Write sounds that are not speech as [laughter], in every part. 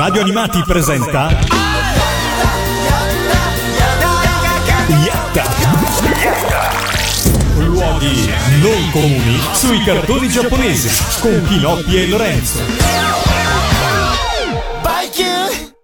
Radio Animati presenta Yatta. Luoghi non comuni sui cartoni giapponesi con Pinocchio e Lorenzo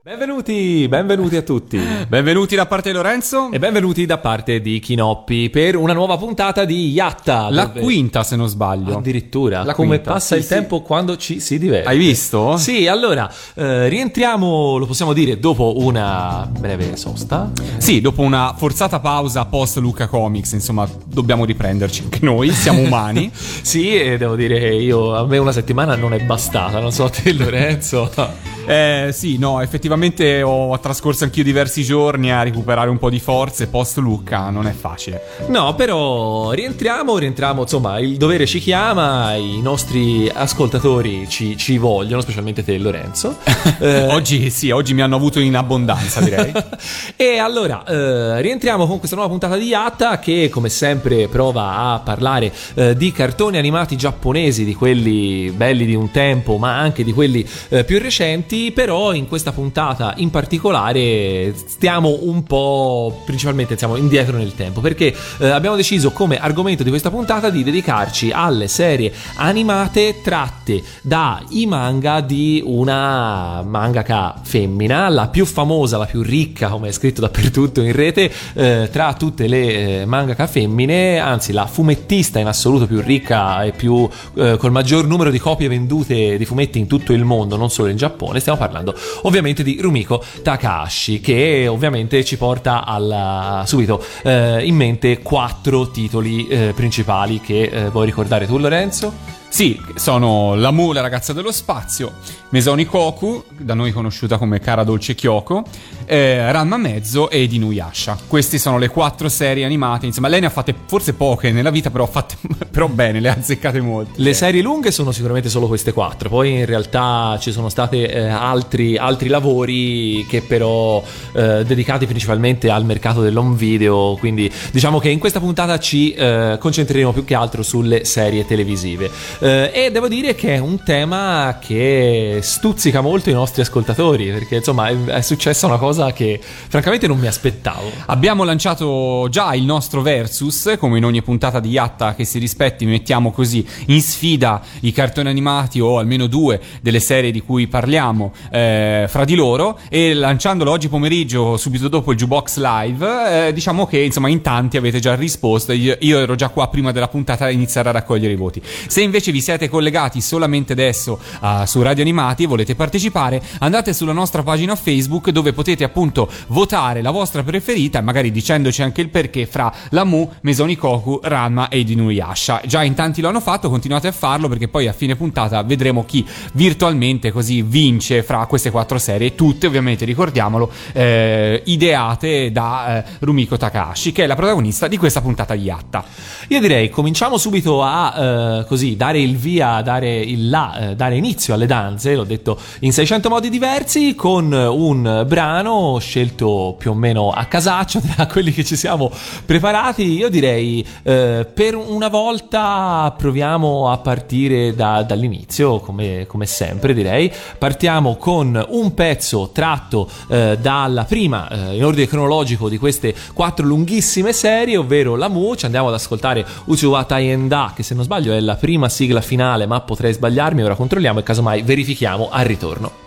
Benvenuti, benvenuti a tutti. Benvenuti da parte di Lorenzo. E benvenuti da parte di Kinoppi per una nuova puntata di Yatta. La dove... quinta, se non sbaglio. Addirittura. La come quinta. passa sì, il sì. tempo quando ci si diverte. Hai visto? Sì, allora, eh, rientriamo, lo possiamo dire, dopo una breve sosta. Sì, dopo una forzata pausa post Luca Comics, insomma, dobbiamo riprenderci anche noi, siamo umani. [laughs] sì, e devo dire che io, a me una settimana non è bastata, non so a te Lorenzo. [laughs] Eh, sì, no, effettivamente ho trascorso anch'io diversi giorni a recuperare un po' di forze post Lucca, non è facile. No, però rientriamo, rientriamo, insomma, il dovere ci chiama, i nostri ascoltatori ci, ci vogliono, specialmente te Lorenzo. [laughs] eh, oggi sì, oggi mi hanno avuto in abbondanza, direi. [laughs] e allora, eh, rientriamo con questa nuova puntata di Yatta che, come sempre, prova a parlare eh, di cartoni animati giapponesi, di quelli belli di un tempo, ma anche di quelli eh, più recenti argomenti, però in questa puntata in particolare stiamo un po' principalmente siamo indietro nel tempo perché eh, abbiamo deciso come argomento di questa puntata di dedicarci alle serie animate tratte dai manga di una mangaka femmina, la più famosa, la più ricca, come è scritto dappertutto in rete, eh, tra tutte le eh, mangaka femmine, anzi la fumettista in assoluto più ricca e più eh, col maggior numero di copie vendute di fumetti in tutto il mondo, non solo in Giappone stiamo parlando ovviamente di Rumiko Takahashi, che ovviamente ci porta alla, subito eh, in mente quattro titoli eh, principali che eh, vuoi ricordare tu Lorenzo? Sì, sono la ragazza dello spazio, Mesoni Koku, da noi conosciuta come Cara Dolce Kyoko, eh, Ranma Mezzo e Inuyasha. Queste sono le quattro serie animate. Insomma, lei ne ha fatte forse poche nella vita, però, fatte, [laughs] però bene, le ha azzeccate molte. Le serie lunghe sono sicuramente solo queste quattro. Poi in realtà ci sono stati eh, altri, altri, lavori che però eh, dedicati principalmente al mercato dell'home video. Quindi diciamo che in questa puntata ci eh, concentreremo più che altro sulle serie televisive. Eh, e devo dire che è un tema che stuzzica molto i nostri ascoltatori, perché insomma è, è successa una cosa che francamente non mi aspettavo. Abbiamo lanciato già il nostro versus, come in ogni puntata di Yatta che si rispetti, mettiamo così in sfida i cartoni animati o almeno due delle serie di cui parliamo eh, fra di loro e lanciandolo oggi pomeriggio, subito dopo il Jukebox Live, eh, diciamo che insomma in tanti avete già risposto, io ero già qua prima della puntata a iniziare a raccogliere i voti. Se invece vi siete collegati solamente adesso uh, su Radio Animati e volete partecipare, andate sulla nostra pagina Facebook dove potete appunto votare la vostra preferita, magari dicendoci anche il perché fra la Mu, Mesonikoku, Ranma e Inuyasha. Già in tanti lo hanno fatto, continuate a farlo perché poi a fine puntata vedremo chi virtualmente così vince fra queste quattro serie, tutte ovviamente ricordiamolo, eh, ideate da eh, Rumiko Takahashi, che è la protagonista di questa puntata di Yatta. Io direi cominciamo subito a eh, così dare il via, dare il là, eh, dare inizio alle danze, l'ho detto in 600 modi diversi, con un brano scelto più o meno a casaccio [laughs] tra quelli che ci siamo preparati. Io direi eh, per una volta proviamo a partire da, dall'inizio, come, come, sempre direi. Partiamo con un pezzo tratto eh, dalla prima eh, in ordine cronologico di queste quattro lunghissime serie, ovvero la Mu. Ci andiamo ad ascoltare Uchiwa Taienda, che se non sbaglio è la prima sigla finale, ma potrei sbagliarmi. Ora controlliamo e casomai verifichiamo al ritorno.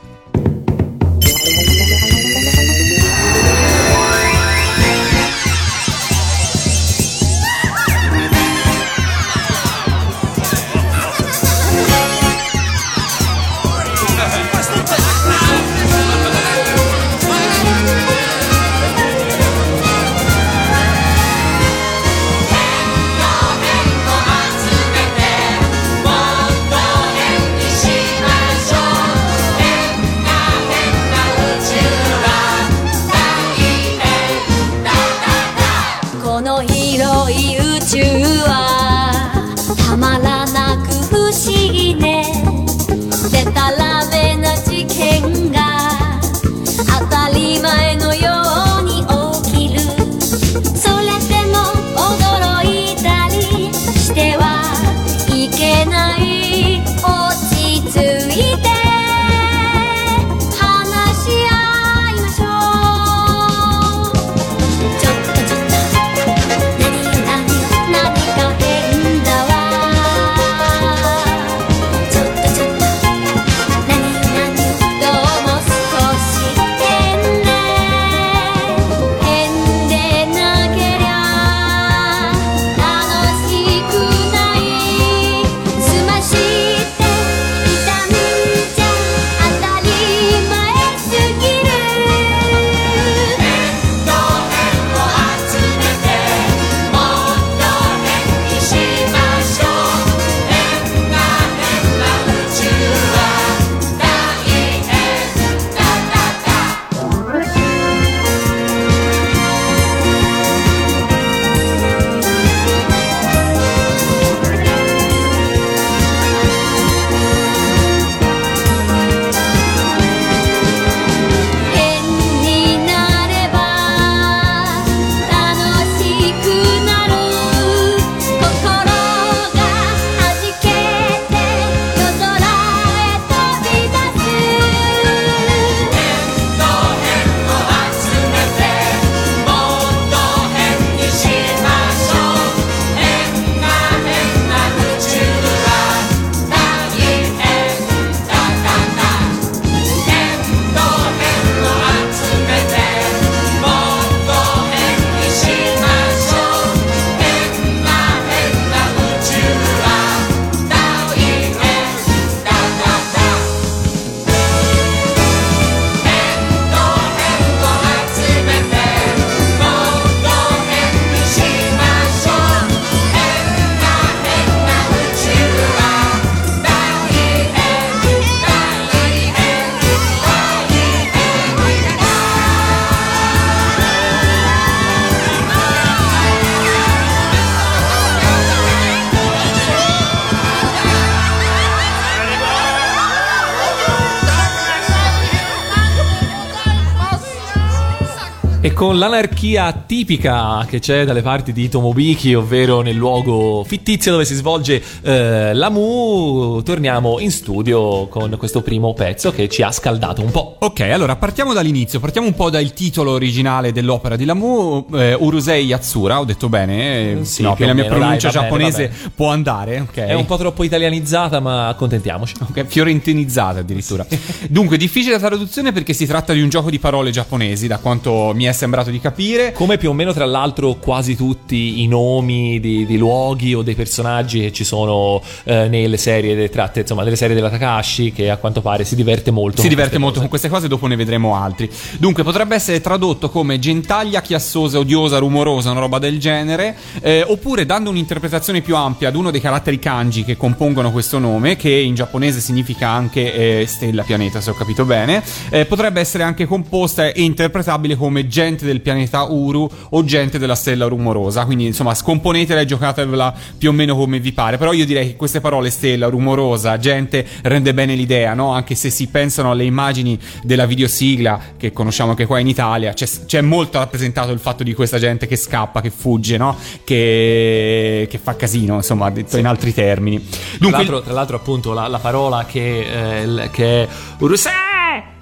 L'anarchia tipica che c'è dalle parti di Tomobiki, ovvero nel luogo fittizio dove si svolge eh, la Mu, torniamo in studio con questo primo pezzo che ci ha scaldato un po'. Ok, allora partiamo dall'inizio, partiamo un po' dal titolo originale dell'opera di Lamu, eh, Urusei Yatsura, ho detto bene? Eh, Sì, no, che la mia meno, pronuncia dai, giapponese bene. può andare, ok? È un po' troppo italianizzata, ma accontentiamoci. Ok, fiorentinizzata addirittura. Dunque, difficile la traduzione perché si tratta di un gioco di parole giapponesi, da quanto mi è sembrato di capire. Come più o meno, tra l'altro, quasi tutti i nomi di, di luoghi o dei personaggi che ci sono eh, nelle serie de- tratte, insomma, delle serie della Takashi, che a quanto pare si diverte molto. Si diverte molto cose. con queste cose, dopo ne vedremo altri. Dunque, potrebbe essere tradotto come gentaglia, chiassosa, odiosa, rumorosa, una roba del genere, eh, oppure dando un'interpretazione più ampia ad uno dei caratteri kanji che compongono questo nome, che in giapponese significa anche eh, stella, pianeta, se ho capito bene, eh, potrebbe essere anche composta e interpretabile come gente del pianeta Uru o gente della stella rumorosa. Quindi, insomma, scomponetela e giocatevela più o meno come vi pare. Però io direi che queste parole, stella, rumorosa, gente, rende bene l'idea, no? Anche se si pensano alle immagini della videosigla che conosciamo anche qua in Italia, c'è, c'è molto rappresentato il fatto di questa gente che scappa, che fugge, no? Che, che fa casino, insomma, detto in altri termini. Tra Dunque, l'altro, tra l'altro, appunto, la, la parola che, eh, che è Urusei!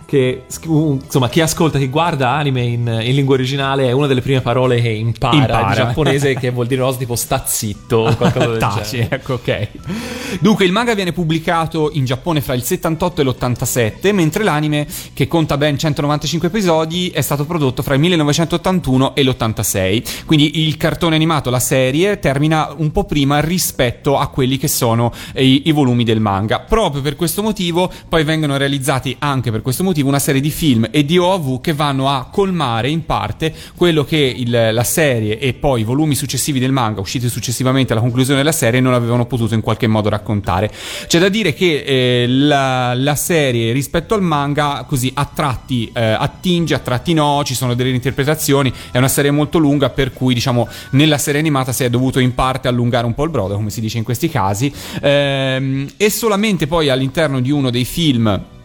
Che insomma, chi ascolta, chi guarda anime in, in lingua originale è una delle prime parole che impara, Impara. in giapponese, che vuol dire una cosa tipo sta zitto o qualcosa del [laughs] Taci, genere. ecco, ok. Dunque, il manga viene pubblicato in Giappone fra il 78 e l'87, mentre l'anime, che conta ben 195 episodi, è stato prodotto fra il 1981 e l'86. Quindi il cartone animato, la serie, termina un po' prima rispetto a quelli che sono i, i volumi del manga. Proprio per questo motivo, poi vengono realizzati anche per questo motivo una serie di film e di OAV che vanno a colmare in parte quello che il- la serie e poi i volumi successivi del manga, usciti successivamente alla conclusione della serie, non avevano potuto in qualche modo raccontare. C'è da dire che eh, la, la serie rispetto al manga, così a tratti eh, attinge, a tratti no, ci sono delle interpretazioni, è una serie molto lunga, per cui diciamo nella serie animata si è dovuto in parte allungare un po' il brodo, come si dice in questi casi, ehm, e solamente poi all'interno di uno dei film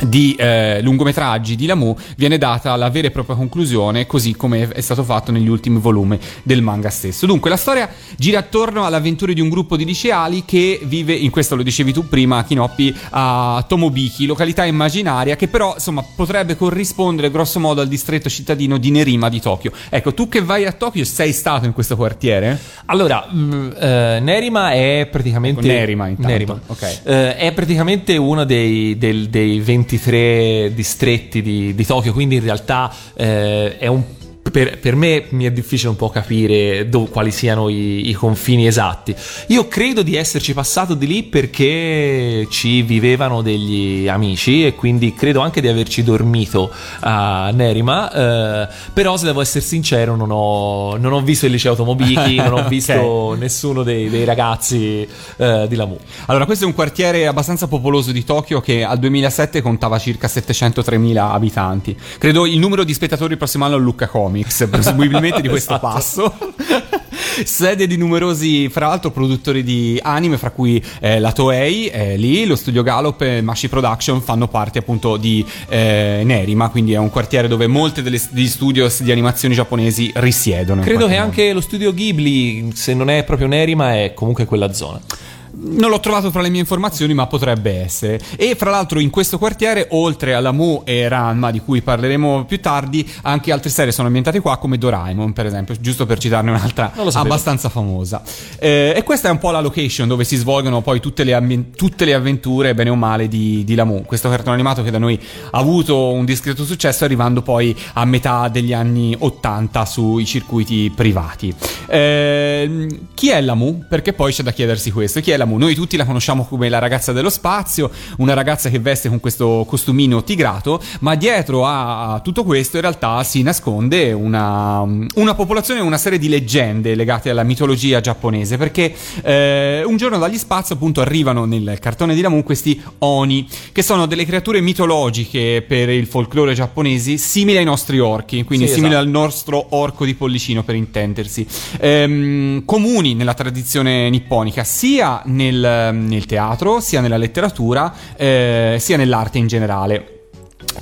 di eh, lungometraggi di Lamu viene data la vera e propria conclusione così come è stato fatto negli ultimi volumi del manga stesso dunque la storia gira attorno alle avventure di un gruppo di liceali che vive in questo lo dicevi tu prima Kinoppi a Tomobiki località immaginaria che però insomma potrebbe corrispondere grosso modo al distretto cittadino di Nerima di Tokyo ecco tu che vai a Tokyo sei stato in questo quartiere? Allora, mh, eh, Nerima è praticamente. Ecco, Nerima, intanto. Nerima. Ok. Eh, è praticamente uno dei, del- dei 23 distretti di, di Tokyo, quindi in realtà eh, è un. Per, per me mi è difficile un po' capire dov- quali siano i, i confini esatti. Io credo di esserci passato di lì perché ci vivevano degli amici e quindi credo anche di averci dormito a Nerima. eh, però, se devo essere sincero, non ho, non ho visto il liceo Tomobiki, [laughs] non ho visto Ok. nessuno dei, dei ragazzi eh, di Lamu. Allora, questo è un quartiere abbastanza popoloso di Tokyo che al 2007 contava circa 703.000 abitanti. Credo il numero di spettatori il prossimo anno è Lucca Comics, presumibilmente di questo Esatto. passo. [laughs] Sede di numerosi, fra l'altro, produttori di anime, fra cui eh, la Toei, è lì, lo studio Gallop e Mashi Production fanno parte appunto di eh, Nerima, quindi è un quartiere dove molte delle, degli studios di animazioni giapponesi risiedono. Credo che modo. anche lo studio Ghibli, se non è proprio Nerima, è comunque quella zona. Non l'ho trovato fra le mie informazioni, ma potrebbe essere. E fra l'altro in questo quartiere, oltre alla Mu e Ranma, di cui parleremo più tardi, anche altre serie sono ambientate qua, come Doraemon, per esempio, giusto per citarne un'altra abbastanza famosa. Eh, e questa è un po' la location dove si svolgono poi tutte le, ambien- tutte le avventure, bene o male, di, di Lamu. Questo cartone animato che da noi ha avuto un discreto successo, arrivando poi a metà degli anni 80 sui circuiti privati. Ehm, chi è Lamu? Perché poi c'è da chiedersi questo. Chi è Lamu? Noi tutti la conosciamo come la ragazza dello spazio, una ragazza che veste con questo costumino tigrato, ma dietro a tutto questo in realtà si nasconde una, una popolazione, una serie di leggende legate alla mitologia giapponese, perché eh, un giorno dagli spazi appunto arrivano nel cartone di Lamu questi Oni, che sono delle creature mitologiche per il folklore giapponese simili ai nostri orchi, quindi Sì, simili esatto. al nostro orco di pollicino per intendersi, Ehm, comuni nella tradizione nipponica sia nel, nel teatro, sia nella letteratura, eh, sia nell'arte in generale.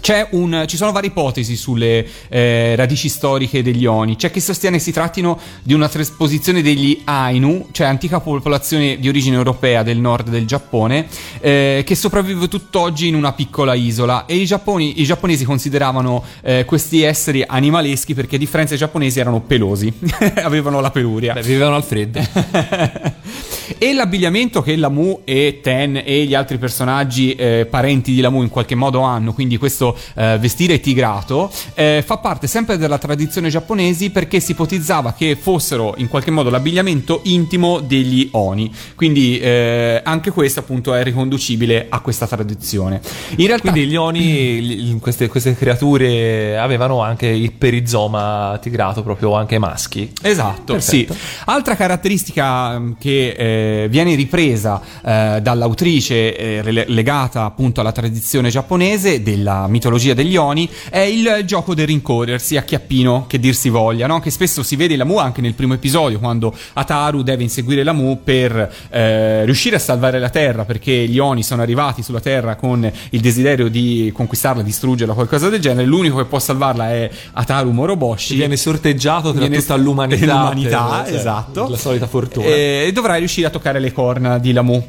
C'è un, ci sono varie ipotesi sulle eh, radici storiche degli Oni. C'è chi sostiene si trattino di una trasposizione degli Ainu, cioè antica popolazione di origine europea del nord del Giappone, eh, che sopravvive tutt'oggi in una piccola isola. E i, giapponi, i giapponesi consideravano eh, questi esseri animaleschi perché a differenza dei giapponesi erano pelosi, [laughs] avevano la peluria. Beh, vivevano al freddo. [laughs] e l'abbigliamento che Lamu e Ten e gli altri personaggi eh, parenti di Lamu in qualche modo hanno, quindi questo eh, vestire tigrato, eh, fa parte sempre della tradizione giapponese perché si ipotizzava che fossero in qualche modo l'abbigliamento intimo degli Oni. Quindi eh, anche questo appunto è riconducibile a questa tradizione. In realtà quindi gli Oni, gli, queste, queste, creature avevano anche il perizoma tigrato proprio anche maschi. Esatto, sì. Altra caratteristica mm, che eh, viene ripresa eh, dall'autrice eh, legata appunto alla tradizione giapponese della mitologia degli Oni è il gioco del rincorrersi a chiappino che dir si voglia, no? che spesso si vede in Lamu anche nel primo episodio quando Ataru deve inseguire Lamu per eh, riuscire a salvare la Terra perché gli Oni sono arrivati sulla Terra con il desiderio di conquistarla, distruggerla, qualcosa del genere. L'unico che può salvarla è Ataru Moroboshi. Viene sorteggiato tra viene tutta l'umanità. l'umanità per, cioè, esatto. La solita fortuna. E, e dovrai riuscire a toccare le corna di Lamu.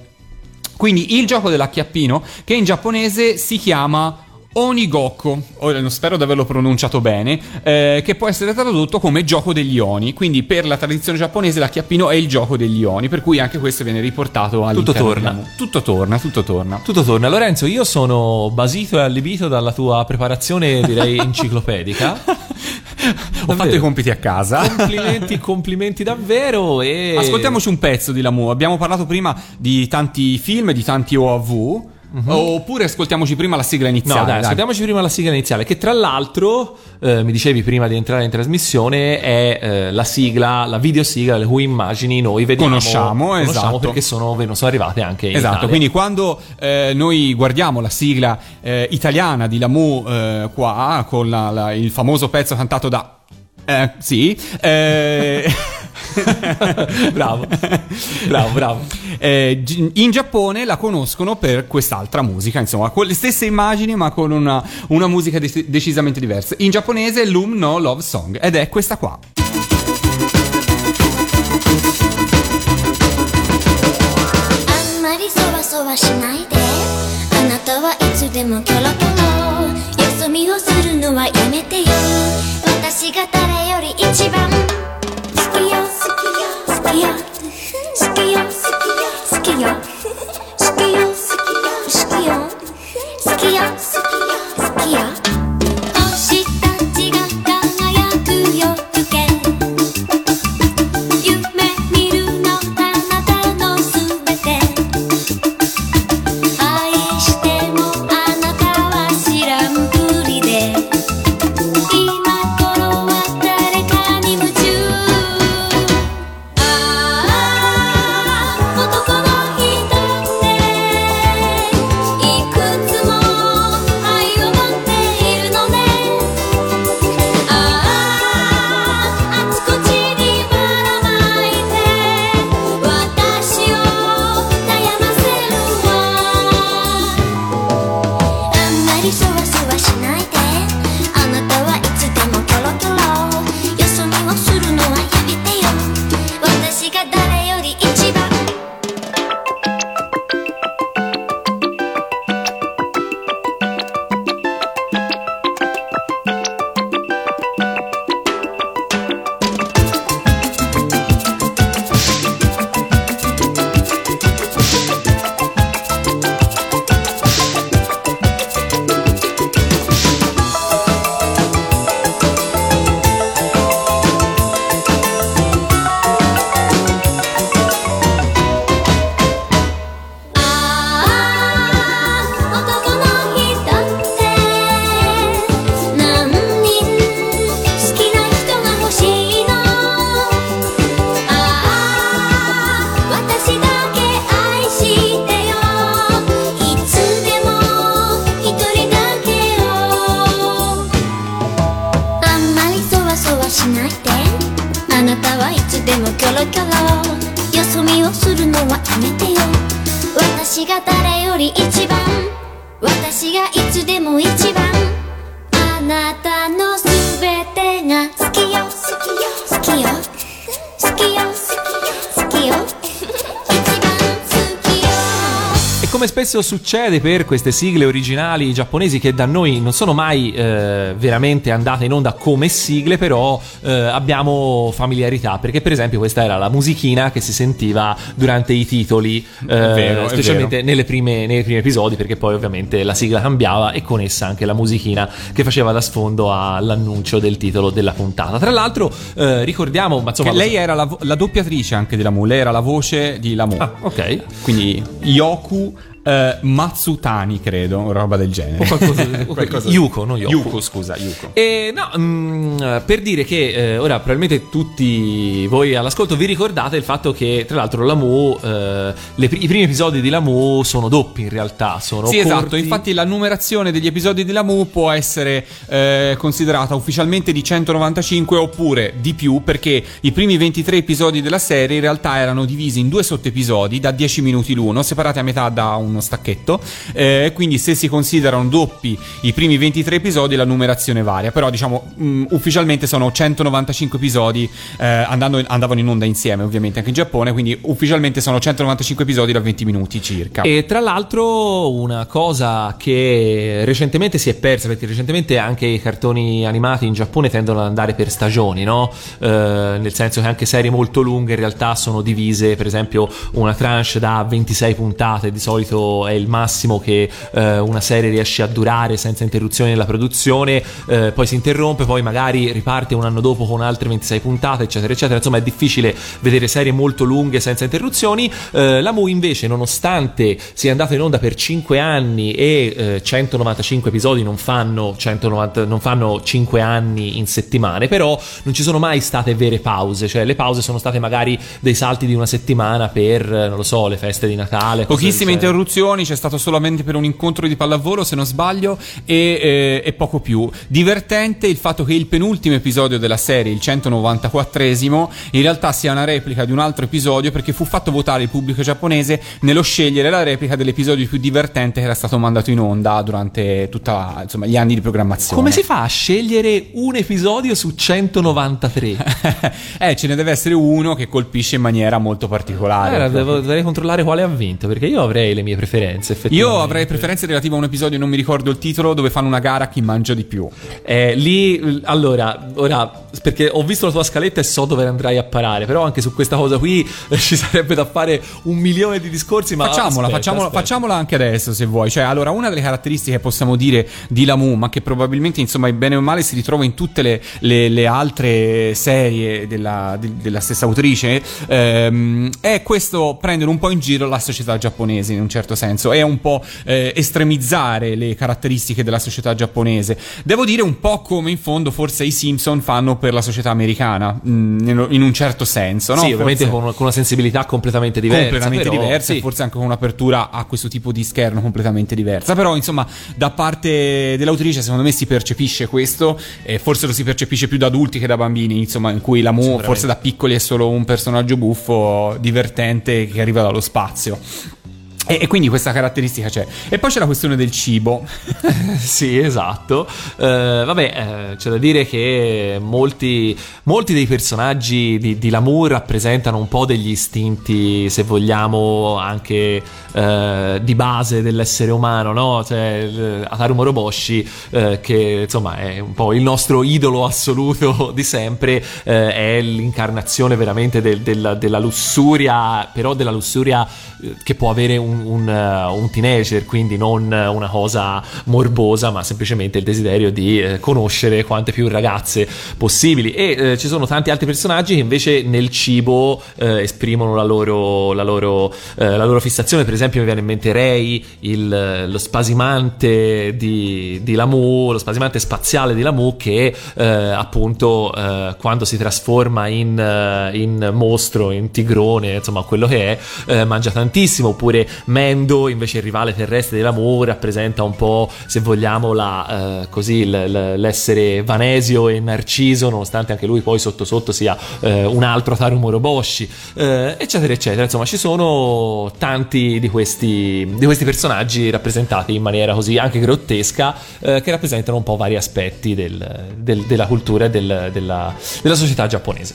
Quindi il gioco dell'acchiappino, che in giapponese si chiama Onigokko, spero di averlo pronunciato bene, eh, che può essere tradotto come gioco degli Oni. Quindi per la tradizione giapponese l'acchiappino è il gioco degli Oni, per cui anche questo viene riportato all'interno. Tutto torna. Tutto torna, tutto torna. Tutto torna. Lorenzo, io sono basito e allibito dalla tua preparazione, direi [laughs] enciclopedica. [laughs] Ho fatto i compiti a casa. Complimenti, complimenti davvero. E... Ascoltiamoci un pezzo di Lamu. Abbiamo parlato prima di tanti film, di tanti OAV. Uh-huh. Oppure ascoltiamoci prima la sigla iniziale. No, dai, dai. ascoltiamoci prima la sigla iniziale, che tra l'altro, eh, mi dicevi prima di entrare in trasmissione, è eh, la sigla, la videosigla le cui immagini noi vediamo. Conosciamo, conosciamo esatto. perché sono, sono arrivate anche in Esatto, Italia. quindi quando eh, noi guardiamo la sigla eh, italiana di Lamu eh, qua, con la, la, il famoso pezzo cantato da... Eh, sì. [laughs] [laughs] [laughs] Bravo, bravo, bravo. Eh, in Giappone la conoscono per quest'altra musica, insomma, con le stesse immagini ma con una, una musica de- decisamente diversa. In giapponese è Loom No Love Song ed è questa qua. そ Skia, skia, skia, skia, skia, skia. Spesso succede per queste sigle originali giapponesi che da noi non sono mai eh, veramente andate in onda come sigle, però eh, abbiamo familiarità, perché per esempio questa era la musichina che si sentiva durante i titoli, eh, vero, specialmente nelle prime, nei primi episodi, perché poi ovviamente la sigla cambiava e con essa anche la musichina che faceva da sfondo all'annuncio del titolo della puntata. Tra l'altro eh, ricordiamo, ma insomma... Che lei era la, la doppiatrice anche di Lamu, lei era la voce di Lamu. Ah, ok. Quindi Yoku eh, Matsutani, credo, roba del genere. O qualcosa, o [laughs] Qualcosa- Yuko, no Yoko. Yuko, scusa, Yuko. E no, mm, per dire che eh, ora probabilmente tutti voi all'ascolto vi ricordate il fatto che tra l'altro Lamu, eh, le i primi episodi di Lamu sono doppi in realtà, sono Sì, esatto. corti. Infatti, la numerazione degli episodi di Lamu può essere eh, considerata ufficialmente di 195 oppure di più, perché i primi 23 episodi della serie in realtà erano divisi in due sottoepisodi da 10 minuti l'uno, separati a metà da uno stacchetto. Eh, quindi, se si considerano doppi i primi 23 episodi, la numerazione varia. Però, diciamo, mh, ufficialmente sono 195 episodi, eh, andando- andavano in onda insieme, ovviamente, anche in Giappone. Quindi, ufficialmente sono 195 episodi da 20 minuti circa. E tra l'altro una cosa che recentemente si è persa, perché recentemente anche i cartoni animati in Giappone tendono ad andare per stagioni, no? Eh, nel senso che anche serie molto lunghe in realtà sono divise, per esempio una tranche da 26 puntate, di solito è il massimo che eh, una serie riesce a durare senza interruzioni nella produzione, eh, poi si interrompe, poi magari riparte un anno dopo con altre 26 puntate, eccetera, eccetera. Insomma, è difficile vedere serie molto lunghe senza interruzioni. Eh, la Mu invece, nonostante sia andata in onda per 5 anni e eh, 195 episodi non fanno, 190 non fanno 5 anni in settimane, però non ci sono mai state vere pause, cioè le pause sono state magari dei salti di una settimana per, eh, non lo so, le feste di Natale. Pochissime genere. Interruzioni, c'è stato solamente per un incontro di pallavolo, se non sbaglio, e, eh, e poco più. Divertente il fatto che il penultimo episodio della serie, il 194esimo, in realtà sia una replica di un altro episodio perché fu fatto votare il pubblico giapponese nello scegliere la replica dell'episodio più divertente che era stato mandato in onda durante tutti gli anni di programmazione. Come si fa a scegliere un episodio su 193? [laughs] eh, ce ne deve essere uno che colpisce in maniera molto particolare. Allora, devo- dovrei controllare quale ha vinto, perché io avrei le mie preferenze. Io avrei preferenze relative a un episodio, non mi ricordo il titolo, dove fanno una gara a chi mangia di più. Eh, lì, allora, ora, perché ho visto la tua scaletta e so dove andrai a parare, però anche su questa cosa qui eh, [laughs] ci sarebbe da fare un milione di discorsi, ma Facciamola, aspetta, facciamola, aspetta. facciamola anche adesso se vuoi. Cioè, allora, una delle caratteristiche possiamo dire di Lamu, ma che probabilmente, insomma, bene o male si ritrova in tutte le, le- le altre serie della, di- della stessa autrice, ehm, è questo prendere un po' in giro la società giapponese in un certo senso, è un po' eh, estremizzare le caratteristiche della società giapponese. Devo dire un po' come in fondo forse i Simpson fanno per la società americana, mm, in un certo senso, no? Sì, ovviamente con, con una sensibilità completamente diversa. completamente però, diversa sì. e forse anche con un'apertura a questo tipo di schermo completamente diversa però insomma da parte dell'autrice secondo me si percepisce questo e forse lo si percepisce più da adulti che da bambini insomma in cui la Mu Sicuramente. forse da piccoli è solo un personaggio buffo divertente che arriva dallo spazio e, e quindi questa caratteristica c'è e poi c'è la questione del cibo [laughs] sì, esatto. Eh, vabbè, eh, c'è da dire che molti, molti dei personaggi di, di Lamour rappresentano un po' degli istinti, se vogliamo, anche eh, di base dell'essere umano, no? Cioè, Ataru Moroboshi, che insomma è un po' il nostro idolo assoluto di sempre, è l'incarnazione veramente del- della, della lussuria, però della lussuria che può avere un, un, eh, un teenager, quindi non eh, una cosa morbosa, ma semplicemente il desiderio di eh, conoscere quante più ragazze possibili. E eh, ci sono tanti altri personaggi che invece nel cibo eh, esprimono la loro, la, loro, eh, la loro fissazione. Per esempio, mi viene in mente Rei, il- lo spasimante di, di Lamu, lo spasimante spaziale di Lamu, che eh, appunto eh, quando si trasforma in, eh, in mostro, in tigrone, insomma, quello che è, eh, mangia tantissimo. Oppure Mendo, invece il rivale terrestre Lamu, rappresenta un po', se vogliamo, la, eh, così, l- l- l'essere Vanesio e Narciso, nonostante anche lui poi sotto sotto sia eh, un altro Taru Moroboshi, eh, eccetera, eccetera. Insomma, ci sono tanti di questi, di questi personaggi rappresentati in maniera così anche grottesca, eh, che rappresentano un po' vari aspetti del- del- della cultura e del- della, della società giapponese.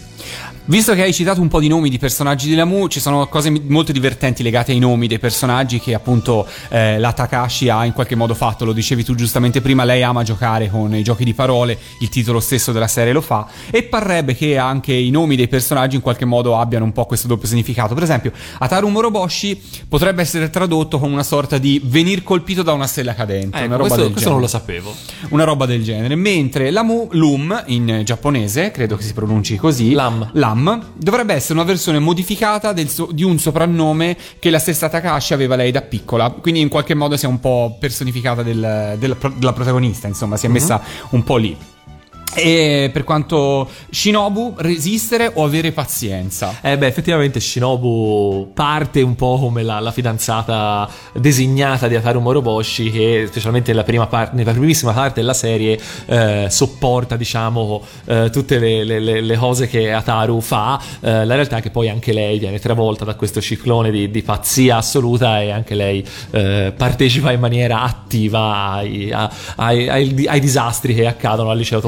Visto che hai citato un po' di nomi di personaggi di Lamu, ci sono cose molto divertenti legate ai nomi dei personaggi che appunto eh, la Takashi ha in qualche modo fatto, lo dicevi tu giustamente prima, lei ama giocare con i giochi di parole, il titolo stesso della serie lo fa e parrebbe che anche i nomi dei personaggi in qualche modo abbiano un po' questo doppio significato. Per esempio, Ataru Moroboshi potrebbe essere tradotto come una sorta di venir colpito da una stella cadente, Eh, una roba questo, del questo non lo genere. sapevo. Una roba del genere. Mentre Lamu, Lum in giapponese, credo che si pronunci così, Lam. Lam, dovrebbe essere una versione modificata so- di un soprannome che la stessa Takashi aveva lei da piccola. Quindi in qualche modo si è un po' personificata del- del della protagonista, insomma, si è messa un po' lì. E per quanto Shinobu, resistere o avere pazienza? Eh beh, effettivamente Shinobu parte un po' come la, la fidanzata designata di Ataru Moroboshi che specialmente nella, prima par- nella primissima parte della serie eh, sopporta diciamo eh, tutte le, le- le- cose che Ataru fa. Eh, la realtà è che poi anche lei viene travolta da questo ciclone di, di pazzia assoluta e anche lei eh, partecipa in maniera attiva ai, ai- ai- ai disastri che accadono al liceo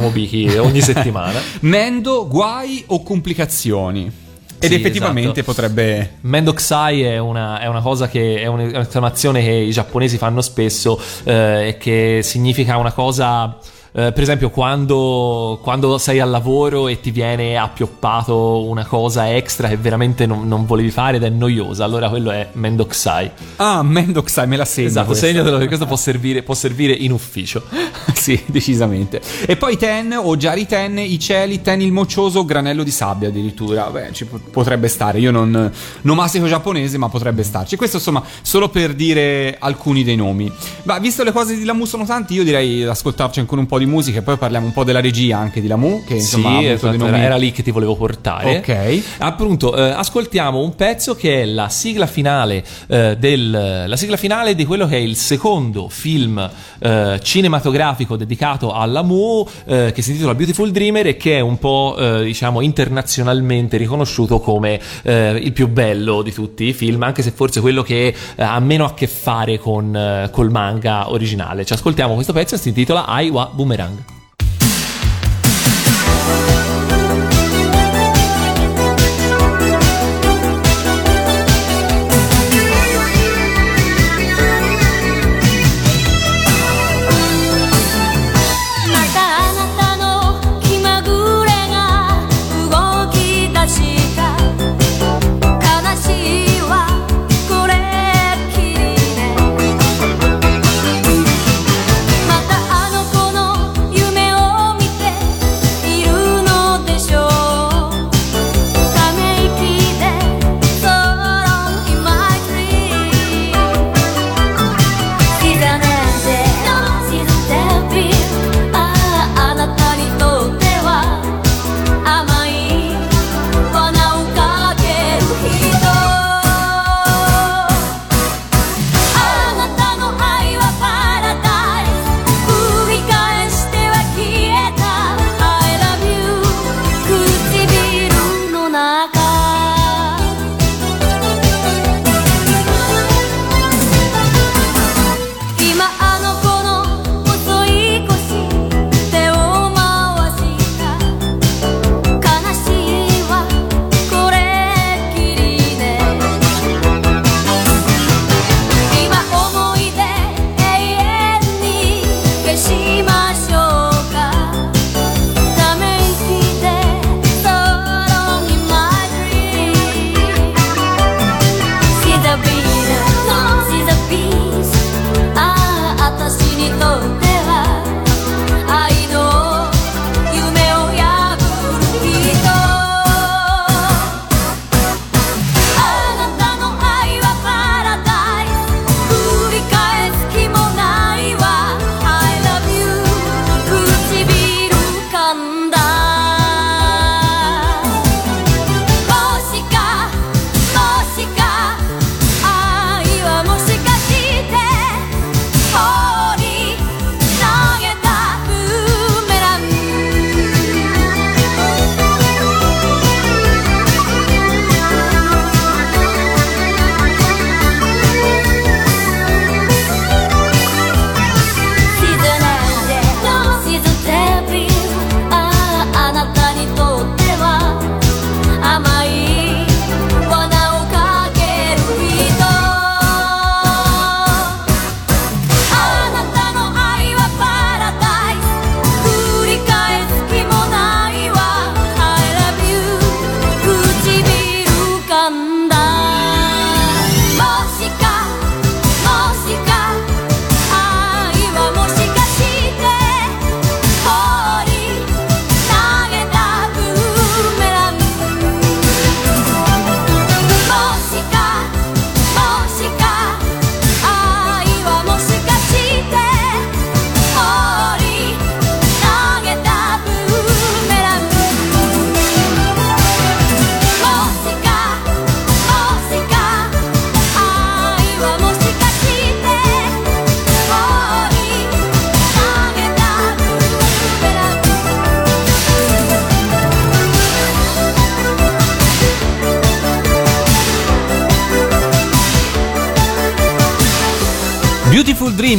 Ogni [laughs] settimana. Mendo, guai o complicazioni? Ed Sì, effettivamente esatto. potrebbe Mendokusai è una, è una cosa che è un'esclamazione che i giapponesi fanno spesso eh, e che significa una cosa. Eh, per esempio, quando, quando sei al lavoro e ti viene appioppato una cosa extra che veramente non, non volevi fare ed è noiosa, allora quello è Mendokusai. Ah, Mendokusai, me la segno. Esatto, questa. segnatelo che questo può servire, può servire in ufficio. [laughs] sì, decisamente. E poi Ten o Jari Ten, i cieli, Ten il moccioso, granello di sabbia addirittura. Beh, ci po- potrebbe stare. Io non, non mastico giapponese, ma potrebbe starci. Questo insomma, solo per dire alcuni dei nomi. Ma visto le cose di Lamu sono tanti, io direi di ascoltarci ancora un po' di musica e poi parliamo un po' della regia anche di Lamu, che insomma sì, esatto, nomi... era, era lì che ti volevo portare. Ok. Appunto, eh, ascoltiamo un pezzo che è la sigla finale eh, del la sigla finale di quello che è il secondo film eh, cinematografico dedicato alla Mu eh, che si intitola Beautiful Dreamer e che è un po' eh, diciamo internazionalmente riconosciuto come eh, il più bello di tutti i film, anche se forse quello che ha meno a che fare con col manga originale. Ci ascoltiamo questo pezzo e si intitola Aiwa Boomerang. Boomerang.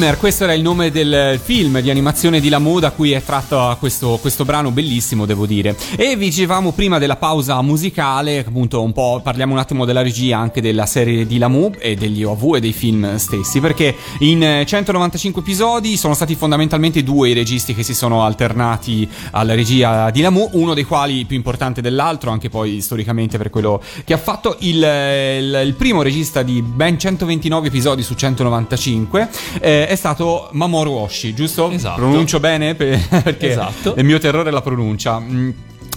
Dreamer, questo era il nome del film di animazione di Lamu da cui è tratto questo, questo brano bellissimo, devo dire. E vi dicevamo prima della pausa musicale, appunto un po' parliamo un attimo della regia anche della serie di Lamu e degli OV e dei film stessi, perché in 195 episodi sono stati fondamentalmente due i registi che si sono alternati alla regia di Lamu, uno dei quali più importante dell'altro, anche poi storicamente per quello che ha fatto. Il, il, il primo regista di ben 129 episodi su 195 eh, è stato Mamoru Oshii, giusto? Esatto. Pronuncio bene? Per- [laughs] perché Esatto. il mio terrore è la pronuncia.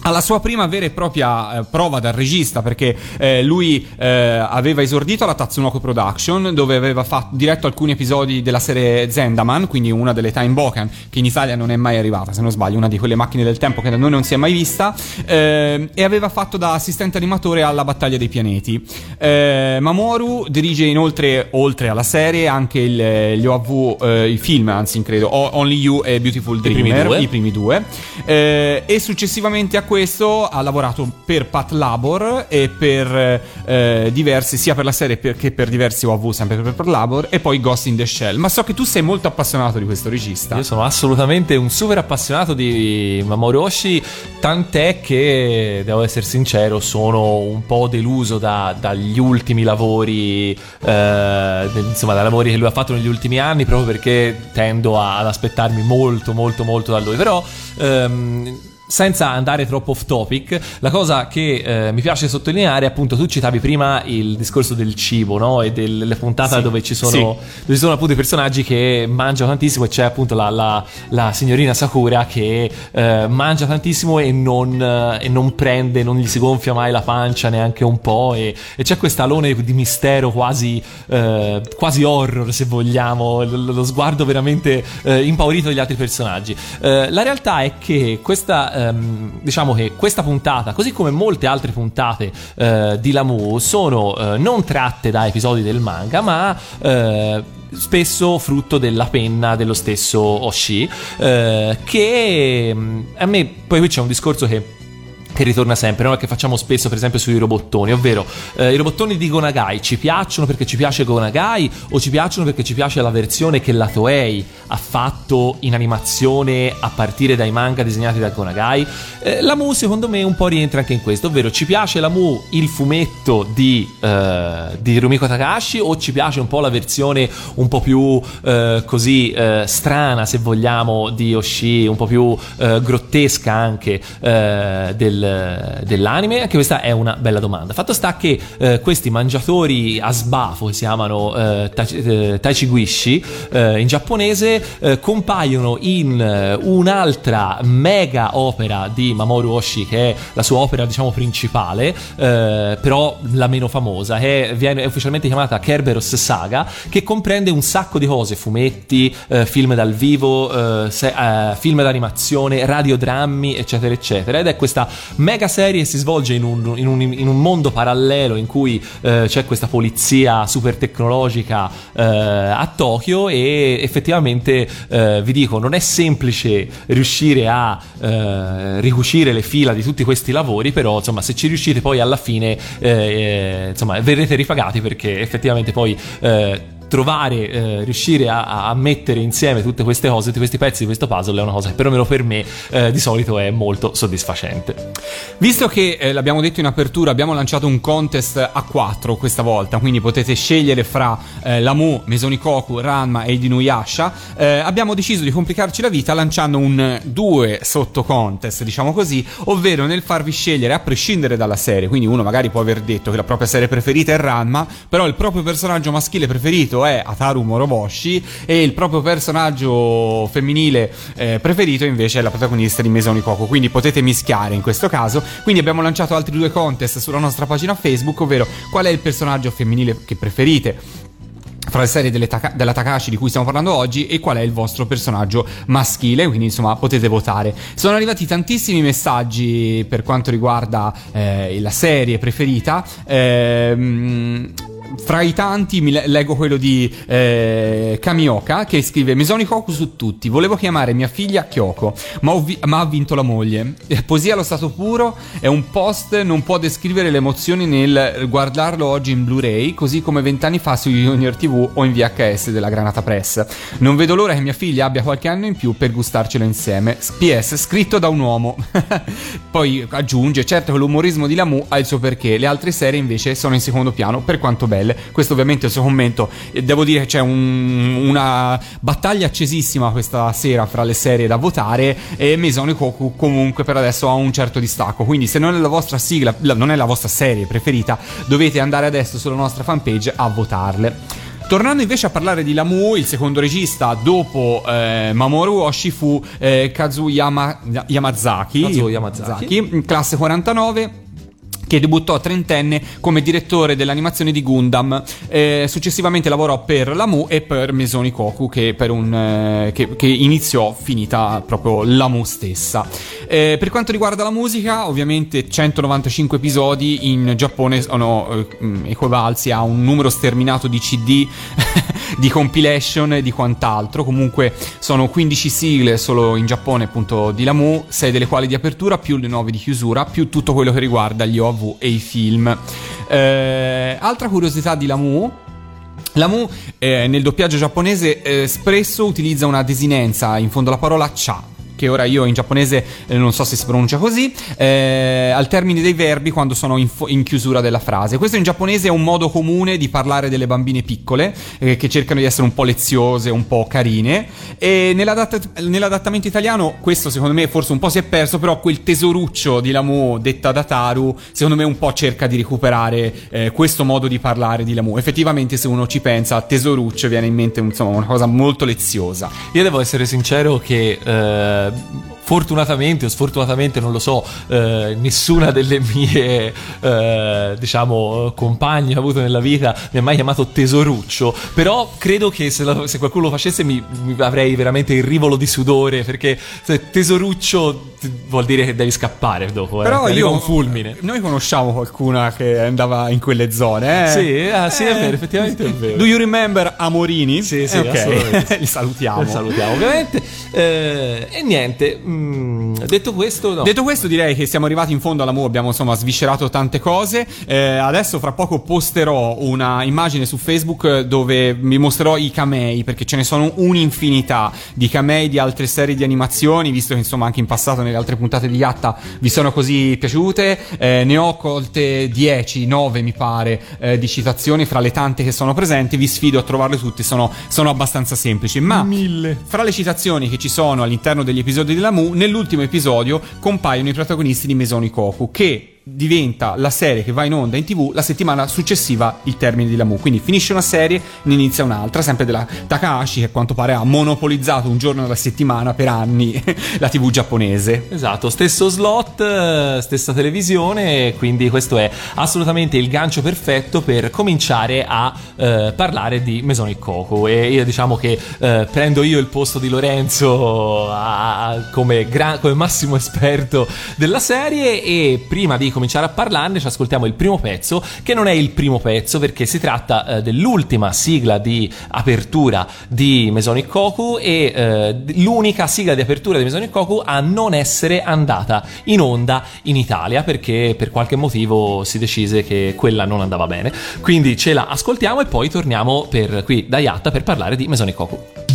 Alla sua prima vera e propria eh, prova da regista, perché eh, lui eh, aveva esordito alla Tatsunoko Production, dove aveva fatto, diretto alcuni episodi della serie Zendaman, quindi una delle Time Bokan, che in Italia non è mai arrivata, se non sbaglio, una di quelle macchine del tempo che da noi non si è mai vista, eh, e aveva fatto da assistente animatore alla Battaglia dei Pianeti. Eh, Mamoru dirige inoltre, oltre alla serie, anche il- gli OAV, eh, i film, anzi, credo, Only You e Beautiful primi Dreamer, due. i primi due. Eh, e successivamente a questo ha lavorato per Pat Labor e per eh, diversi, sia per la serie che per diversi OAV, sempre per Pat Labor, e poi Ghost in the Shell. Ma so che tu sei molto appassionato di questo regista. Io sono assolutamente un super appassionato di Mamoru Oshii, tant'è che, devo essere sincero, sono un po' deluso da- dagli ultimi lavori, eh, insomma, dai lavori che lui ha fatto negli ultimi anni, proprio perché tendo ad aspettarmi molto, molto, molto da lui. Però... ehm, senza andare troppo off topic, la cosa che eh, mi piace sottolineare, appunto, tu citavi prima il discorso del cibo, no? E delle puntate Sì, dove ci sono sì. dove ci sono appunto i personaggi che mangiano tantissimo e c'è appunto la, la- la signorina Sakura che eh, mangia tantissimo e non, eh, e non prende, non gli si gonfia mai la pancia neanche un po' e, e c'è questo alone di mistero quasi, eh, quasi horror se vogliamo, lo, lo sguardo veramente eh, impaurito degli altri personaggi. Eh, la realtà è che questa, ehm, diciamo che questa puntata, così come molte altre puntate eh, di Lamu, sono eh, non tratte da episodi del manga, ma eh, spesso frutto della penna dello stesso Oshii, eh, che mm, a me poi qui c'è un discorso che che ritorna sempre, no? che facciamo spesso per esempio sui robottoni, ovvero eh, i robottoni di Gonagai ci piacciono perché ci piace Gonagai o ci piacciono perché ci piace la versione che la Toei ha fatto in animazione a partire dai manga disegnati da Gonagai? Eh, la Mu secondo me un po' rientra anche in questo, ovvero ci piace la Mu il fumetto di, eh, di Rumiko Takahashi o ci piace un po' la versione un po' più eh, così eh, strana se vogliamo di Oshii, un po' più eh, grottesca anche eh, del- dell'anime? Anche questa è una bella domanda. Fatto sta che eh, questi mangiatori a sbafo che si chiamano eh, eh, Taichiguishi eh, in giapponese eh, compaiono in eh, un'altra mega opera di Mamoru Oshii che è la sua opera diciamo principale eh, però la meno famosa che viene è ufficialmente chiamata Kerberos Saga che comprende un sacco di cose fumetti film dal vivo se- film d'animazione radiodrammi eccetera eccetera ed è questa mega serie si svolge in un, in un- in un mondo parallelo in cui eh, c'è questa polizia super tecnologica eh, a Tokyo e effettivamente eh, vi dico non è semplice riuscire a eh, ricucire le fila di tutti questi lavori però insomma se ci riuscite poi alla fine eh, eh, insomma verrete ripagati perché effettivamente poi trovare, eh, riuscire a, a mettere insieme tutte queste cose, tutti questi pezzi di questo puzzle è una cosa che perlomeno per me eh, di solito è molto soddisfacente. Visto che eh, l'abbiamo detto in apertura, abbiamo lanciato un contest a 4 questa volta, quindi potete scegliere fra eh, Lamu, Mesonikoku, Ranma e Inuyasha. Eh, abbiamo deciso di complicarci la vita lanciando un 2 sotto contest, diciamo così, ovvero nel farvi scegliere a prescindere dalla serie. Quindi uno magari può aver detto che la propria serie preferita è Ranma, però il proprio personaggio maschile preferito è Ataru Moroboshi e il proprio personaggio femminile eh, preferito invece è la protagonista di Mesonikoku. Quindi potete mischiare in questo caso. Quindi abbiamo lanciato altri due contest sulla nostra pagina Facebook, ovvero qual è il personaggio femminile che preferite fra le serie Taka- della Takashi di cui stiamo parlando oggi e qual è il vostro personaggio maschile, quindi insomma potete votare. Sono arrivati tantissimi messaggi per quanto riguarda eh, la serie preferita. Ehm, fra i tanti mi le- leggo quello di eh, Kamioka che scrive Mesoni Koku su tutti. Volevo chiamare mia figlia Kyoko, ma, vi- ma ha vinto la moglie. Eh, Poesia allo stato puro è un post, non può descrivere le emozioni nel guardarlo oggi in Blu-ray, così come vent'anni fa su Junior TV o in VHS della Granata Press. Non vedo l'ora che mia figlia abbia qualche anno in più per gustarcelo insieme. PS, scritto da un uomo. [laughs] Poi aggiunge, certo che l'umorismo di Lamu ha il suo perché, le altre serie invece sono in secondo piano, per quanto belle. Questo ovviamente è il suo commento. Devo dire che c'è un- una battaglia accesissima questa sera fra le serie da votare e Mesone Koku comunque per adesso ha un certo distacco. Quindi se non è la vostra sigla, la- non è la vostra serie preferita, dovete andare adesso sulla nostra fanpage a votarle. Tornando invece a parlare di Lamu, il secondo regista dopo eh, Mamoru Oshii fu eh, Kazuyama Yamazaki, Kazuo Yamazaki. classe 49 che debuttò trentenne come direttore dell'animazione di Gundam. Eh, successivamente lavorò per Lamu e per Mesoni Koku, che, per un, eh, che, che iniziò finita proprio Lamu stessa. Eh, per quanto riguarda la musica, ovviamente 195 episodi in Giappone sono eh, equivalsi a un numero sterminato di CD. [laughs] di compilation e di quant'altro comunque sono 15 sigle solo in Giappone appunto di Lamu 6 delle quali di apertura più le 9 di chiusura più tutto quello che riguarda gli OAV e i film. Eh, altra curiosità di Lamu. Lamu eh, nel doppiaggio giapponese eh, spesso utilizza una desinenza in fondo alla parola cha che ora io in giapponese eh, non so se si pronuncia così, eh, al termine dei verbi quando sono in, fo- in chiusura della frase. Questo in giapponese è un modo comune di parlare delle bambine piccole eh, che cercano di essere un po' leziose, un po' carine. E nell'adatt- nell'adattamento italiano questo secondo me forse un po' si è perso, però quel tesoruccio di Lamu detta da Taru secondo me un po' cerca di recuperare eh, questo modo di parlare di Lamu. Effettivamente se uno ci pensa a tesoruccio viene in mente insomma, una cosa molto leziosa. Io devo essere sincero che uh, fortunatamente o sfortunatamente non lo so, eh, nessuna delle mie eh, diciamo compagne che ho avuto nella vita mi ha mai chiamato tesoruccio, però credo che se, la- se qualcuno lo facesse mi, mi avrei veramente il rivolo di sudore perché tesoruccio vuol dire che devi scappare dopo, eh, Però arriva io un fulmine. Noi conosciamo qualcuna che andava in quelle zone, eh? Sì, ah, sì, è vero, effettivamente è vero. Do you remember Amorini? Sì, sì, Eh, ok. assolutamente. [laughs] Li salutiamo. Lo salutiamo ovviamente. Eh, e niente, mm, detto questo, no. Detto questo, direi che siamo arrivati in fondo alla MU. Abbiamo insomma sviscerato tante cose. Eh, adesso, fra poco, posterò una immagine su Facebook dove vi mostrerò i camei perché ce ne sono un'infinità di camei di altre serie di animazioni. Visto che insomma anche in passato nelle altre puntate di Yatta vi sono così piaciute, eh, ne ho colte 10, 9 mi pare eh, di citazioni fra le tante che sono presenti. Vi sfido a trovarle tutte, sono, sono abbastanza semplici. Ma Mille. fra le citazioni che ci sono all'interno degli episodi della Mu, nell'ultimo episodio compaiono i protagonisti di Mesoni Koku, che diventa la serie che va in onda in tv la settimana successiva il termine di Lamu. Quindi finisce una serie, ne inizia un'altra, sempre della Takahashi, che a quanto pare ha monopolizzato un giorno alla settimana per anni [laughs] la tv giapponese. Esatto, stesso slot, eh, stessa televisione, quindi questo è assolutamente il gancio perfetto per cominciare a eh, parlare di Mesonic Koku e io diciamo che eh, prendo io il posto di Lorenzo a- come, gra- come massimo esperto della serie e prima di cominciare a parlarne ci ascoltiamo il primo pezzo che non è il primo pezzo perché si tratta eh, dell'ultima sigla di apertura di Mesonic Koku e eh, l'unica sigla di apertura di Mesonic Koku a non essere andata in onda in Italia perché per qualche motivo si decise che quella non andava bene. Quindi ce la ascoltiamo e poi torniamo per qui da Yatta per parlare di Mesonic Koku.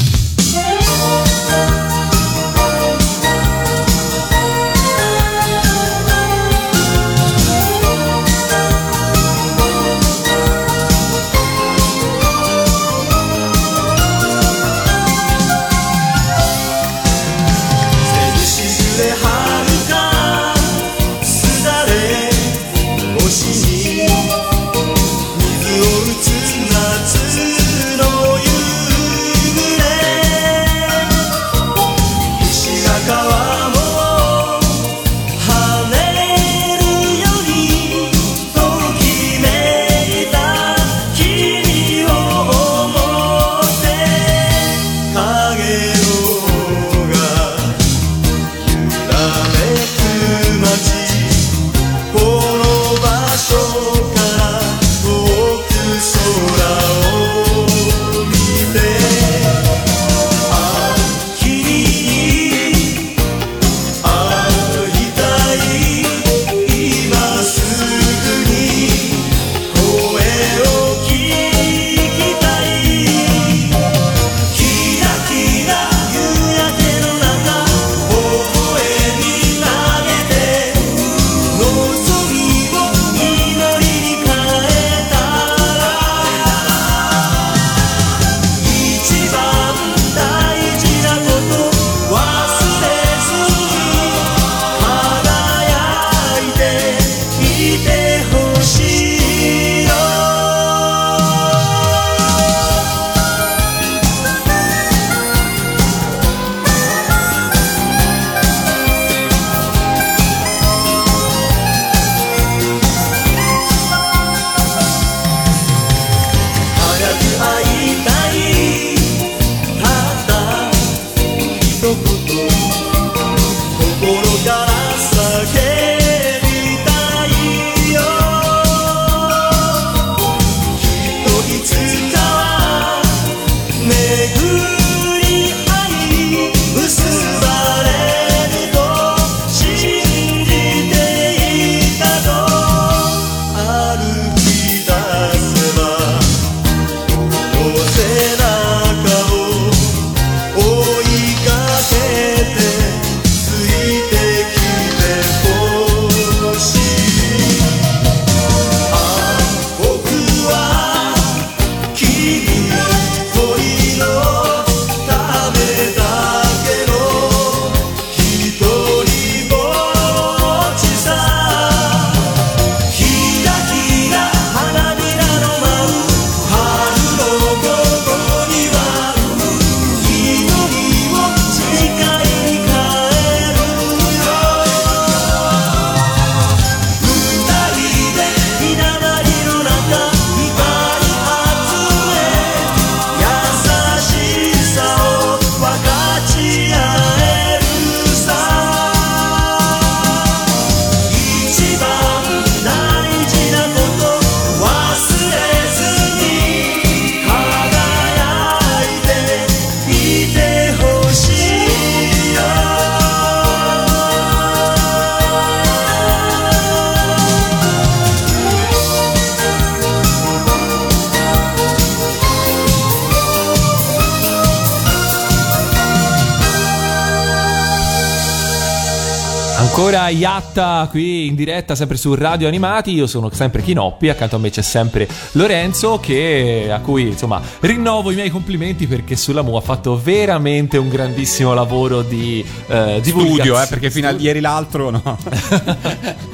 Iatta qui in diretta sempre su Radio Animati, io sono sempre Chinoppi, accanto a me c'è sempre Lorenzo che, a cui insomma rinnovo i miei complimenti perché sulla Mu ha fatto veramente un grandissimo lavoro di eh, divulgazione. Studio, eh, perché fino a ieri l'altro no. [laughs]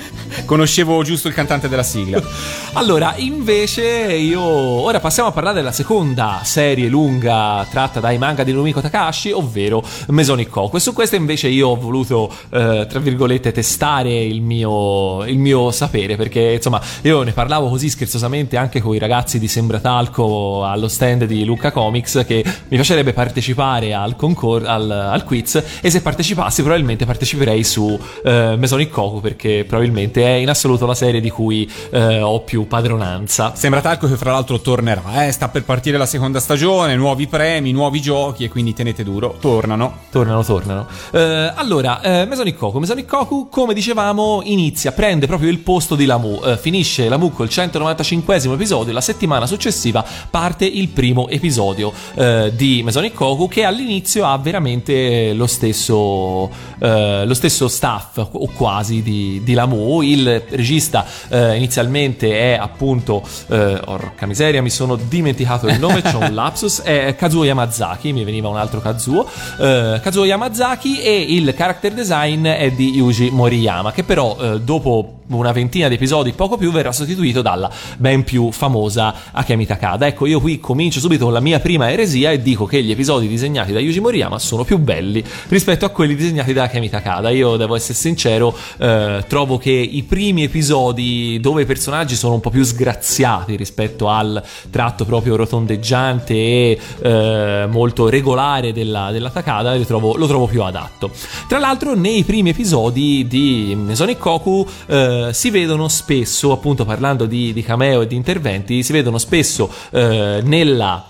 Conoscevo giusto il cantante della sigla. [laughs] Allora, invece io ora passiamo a parlare della seconda serie lunga tratta dai manga di Rumiko Takashi, ovvero Mesonic Koku. E su questa invece io ho voluto, eh, tra virgolette, testare il mio, il mio sapere, perché insomma io ne parlavo così scherzosamente anche con i ragazzi di Sembratalco allo stand di Luca Comics che mi piacerebbe partecipare al, concor- al, al quiz e se partecipassi probabilmente parteciperei su eh, Mesonic Koku perché probabilmente è in assoluto la serie di cui eh, ho più padronanza. Sembra talco che fra l'altro tornerà, eh? sta per partire la seconda stagione, nuovi premi, nuovi giochi e quindi tenete duro, tornano. Tornano, tornano. Eh, allora, eh, Mesonic Koku. Mesonic Koku, come dicevamo, inizia, prende proprio il posto di Lamu. Eh, finisce Lamu col 195 episodio. La settimana successiva parte il primo episodio eh, di Mesonic Koku, che all'inizio ha veramente lo stesso, eh, lo stesso staff, o quasi, di, di Lamu. Il regista eh, inizialmente è appunto, eh, orca miseria, mi sono dimenticato il nome, c'ho un [laughs] lapsus, è Kazuo Yamazaki, mi veniva un altro Kazuo. Eh, Kazuo Yamazaki e il character design è di Yuji Moriyama, che però eh, dopo una ventina di episodi, poco più, verrà sostituito dalla ben più famosa Akemi Takada. Ecco, io qui comincio subito con la mia prima eresia e dico che gli episodi disegnati da Yuji Moriyama sono più belli rispetto a quelli disegnati da Akemi Takada. Io devo essere sincero, eh, trovo che i primi episodi dove i personaggi sono un po' più sgraziati rispetto al tratto proprio rotondeggiante e eh, molto regolare della, della Takada, lo trovo, lo trovo più adatto. Tra l'altro, nei primi episodi di Sonic Koku eh, si vedono spesso, appunto parlando di, di cameo e di interventi, si vedono spesso eh, nella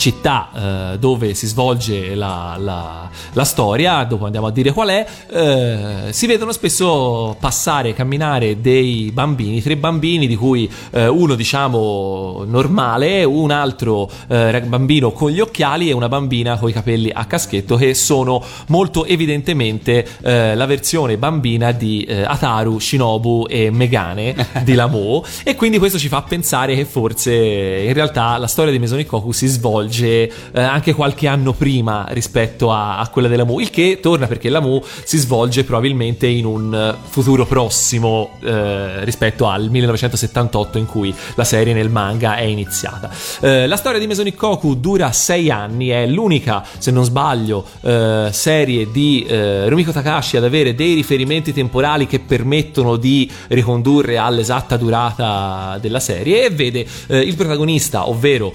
città eh, dove si svolge la, la, la, storia, dopo andiamo a dire qual è, eh, si vedono spesso passare, camminare dei bambini, tre bambini di cui eh, uno diciamo normale, un altro eh, bambino con gli occhiali e una bambina con i capelli a caschetto che sono molto evidentemente eh, la versione bambina di eh, Ataru, Shinobu e Megane di Lamu. [laughs] E quindi questo ci fa pensare che forse in realtà la storia di Mesonikoku si svolge eh, anche qualche anno prima rispetto a, a, quella della Mu, il che torna perché la Mu si svolge probabilmente in un futuro prossimo eh, rispetto al 1978 in cui la serie nel manga è iniziata. Eh, la storia di Mesonic Koku dura sei anni, è l'unica, se non sbaglio, eh, serie di eh, Rumiko Takashi ad avere dei riferimenti temporali che permettono di ricondurre all'esatta durata della serie e vede eh, il protagonista, ovvero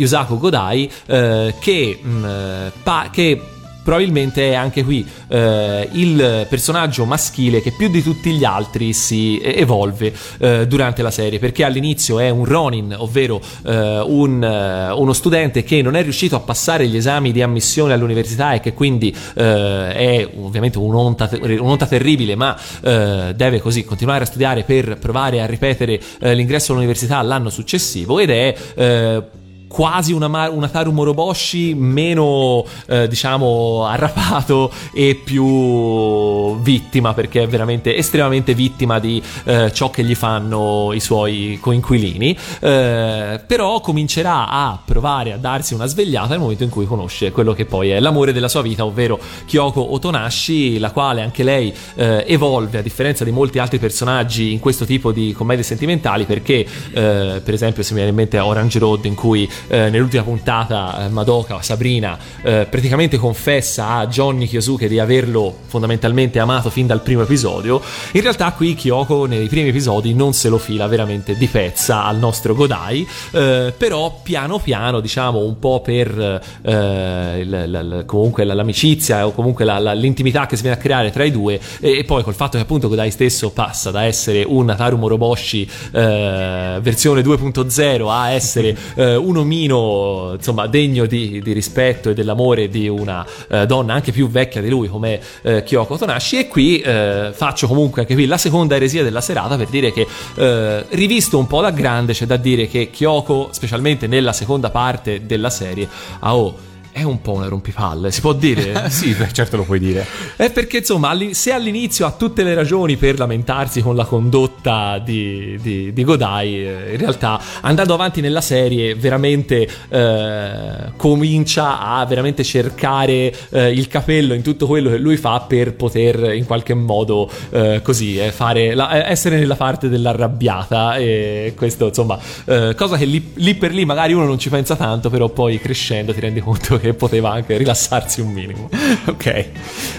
Yusaku Godai eh, che, mh, pa- che probabilmente è anche qui eh, il personaggio maschile che più di tutti gli altri si evolve eh, durante la serie perché all'inizio è un Ronin ovvero eh, un, eh, uno studente che non è riuscito a passare gli esami di ammissione all'università e che quindi eh, è ovviamente un'onta, un'onta terribile ma eh, deve così continuare a studiare per provare a ripetere l'ingresso all'università l'anno successivo ed è quasi una, una Taru Moroboshi meno eh, diciamo arrapato e più vittima perché è veramente estremamente vittima di eh, ciò che gli fanno i suoi coinquilini. Eh, però comincerà a provare a darsi una svegliata nel momento in cui conosce quello che poi è l'amore della sua vita ovvero Kyoko Otonashi la quale anche lei eh, evolve a differenza di molti altri personaggi in questo tipo di commedie sentimentali perché eh, per esempio se mi viene in mente Orange Road in cui eh, nell'ultima puntata eh, Madoka, Sabrina, eh, praticamente confessa a Johnny Kyosuke di averlo fondamentalmente amato fin dal primo episodio. In realtà qui Kyoko nei primi episodi non se lo fila veramente di pezza al nostro Godai, eh, però piano piano, diciamo, un po' per eh, il, il, comunque l'amicizia o comunque la, la, l'intimità che si viene a creare tra i due e, e, poi col fatto che appunto Godai stesso passa da essere un Taru Moroboshi eh, versione 2.0 a essere un omino insomma degno di, di rispetto e dell'amore di una eh, donna anche più vecchia di lui come eh, Kyoko Tonashi. E qui eh, faccio comunque anche qui la seconda eresia della serata per dire che eh, rivisto un po' da grande c'è da dire che Kyoko specialmente nella seconda parte della serie ha oh, è un po' una rompipalle, si può dire? [laughs] sì, certo lo puoi dire. È perché insomma, se all'inizio ha tutte le ragioni per lamentarsi con la condotta di, di- di Godai, eh, in realtà andando avanti nella serie veramente eh, comincia a veramente cercare eh, il capello in tutto quello che lui fa per poter in qualche modo eh, così eh, fare la- eh, essere nella parte dell'arrabbiata e questo insomma cosa che lì, lì per lì magari uno non ci pensa tanto però poi crescendo ti rendi conto che poteva anche rilassarsi un minimo [laughs] ok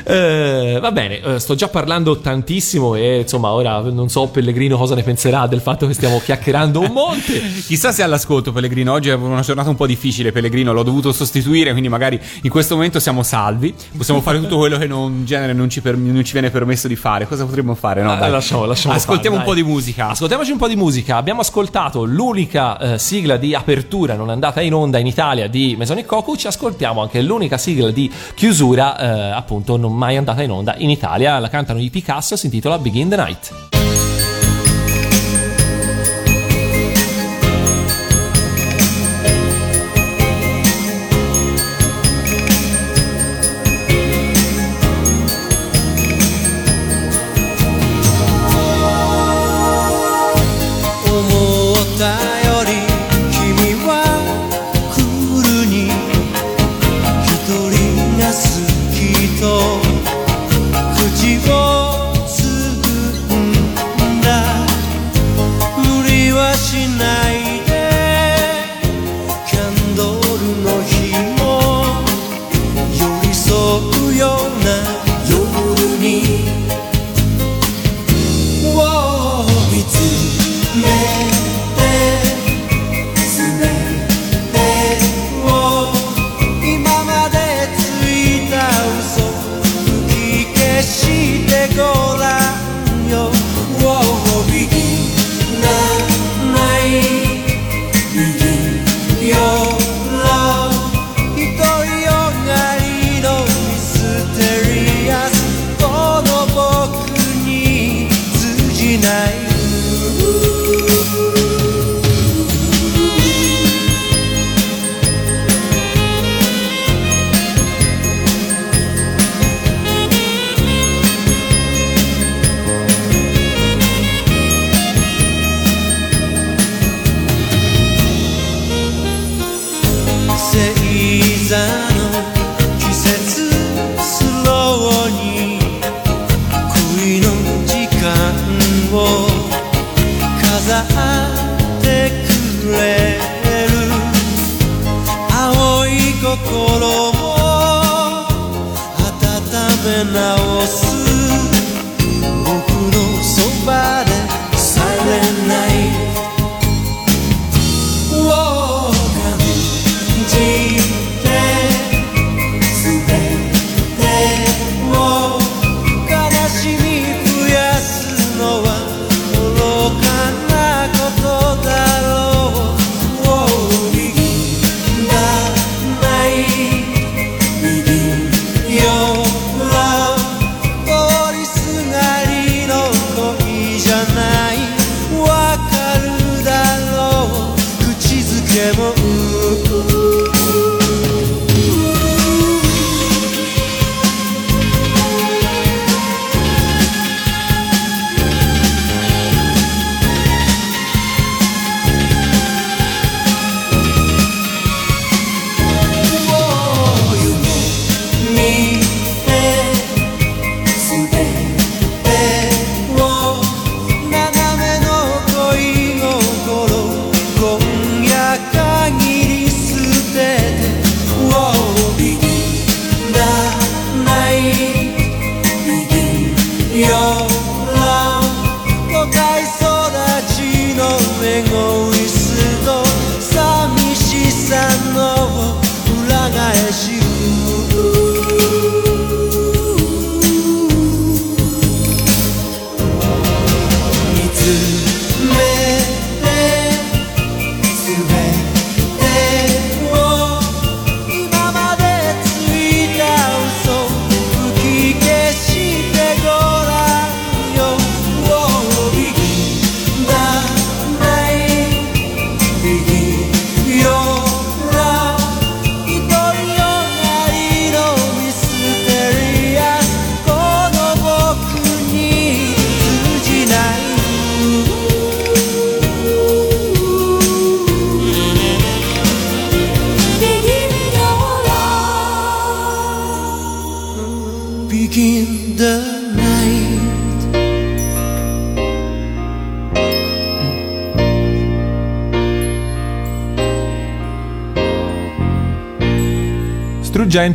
Eh, va bene eh, sto già parlando tantissimo e insomma ora non so Pellegrino cosa ne penserà del fatto che stiamo chiacchierando un monte [laughs] Chissà se all'ascolto Pellegrino, oggi è una giornata un po' difficile Pellegrino, l'ho dovuto sostituire, quindi magari in questo momento siamo salvi, possiamo fare tutto quello che non, in genere non ci, per- non ci viene permesso di fare. Cosa potremmo fare? No, Ah, dai. lasciamo- lasciamo Ascoltiamo fare, un po' dai. di musica. Ascoltiamoci un po' di musica. Abbiamo ascoltato l'unica eh, sigla di apertura non andata in onda in Italia di Mesonic Koku. Ci ascoltiamo anche l'unica sigla di chiusura, eh, appunto, non mai andata in onda in Italia. La cantano i Picasso, si intitola Begin the Night.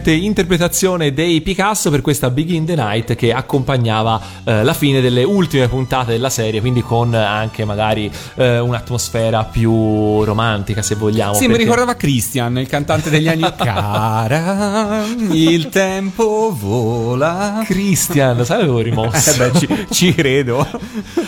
Struggente interpretazione dei Picasso per questa Begin the Night che accompagnava eh, la fine delle ultime puntate della serie, quindi con anche magari eh, un'atmosfera più romantica, se vogliamo. Sì, mi perché- ricordava Christian, il cantante degli anni [laughs] Cara, il tempo vola. Christian, sai avevo rimosso. [laughs] Eh beh, ci, ci credo.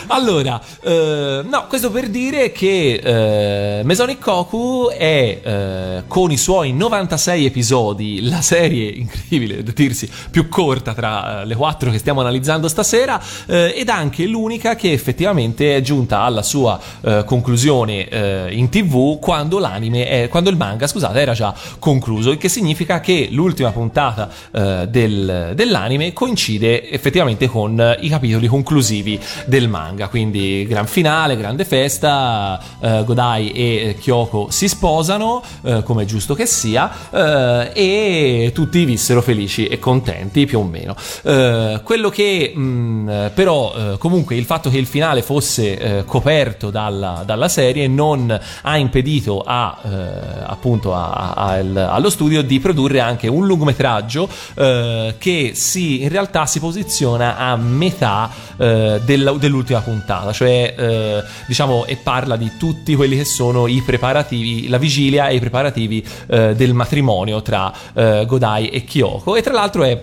Allora, eh, no, questo per dire che eh, Mesonic Koku è eh, con i suoi 96 episodi la serie incredibile, da dirsi, più corta tra eh, le quattro che stiamo analizzando stasera eh, ed anche l'unica che effettivamente è giunta alla sua eh, conclusione eh, in tv quando l'anime è, quando il manga, scusate, era già concluso, il che significa che l'ultima puntata eh, del- dell'anime coincide effettivamente con eh, i capitoli conclusivi del manga, quindi gran finale, grande festa, Godai e Kyoko si sposano, come è giusto che sia, e tutti vissero felici e contenti più o meno. Eh, quello che mh, però eh, comunque il fatto che il finale fosse eh, coperto dalla, dalla serie non ha impedito a, eh, appunto a- a- al- allo studio di produrre anche un lungometraggio eh, che si, in realtà si posiziona a metà della- dell'ultima puntata, cioè diciamo e parla di tutti quelli che sono i preparativi, la vigilia e i preparativi del matrimonio tra eh, Godai e Kyoko. E tra l'altro è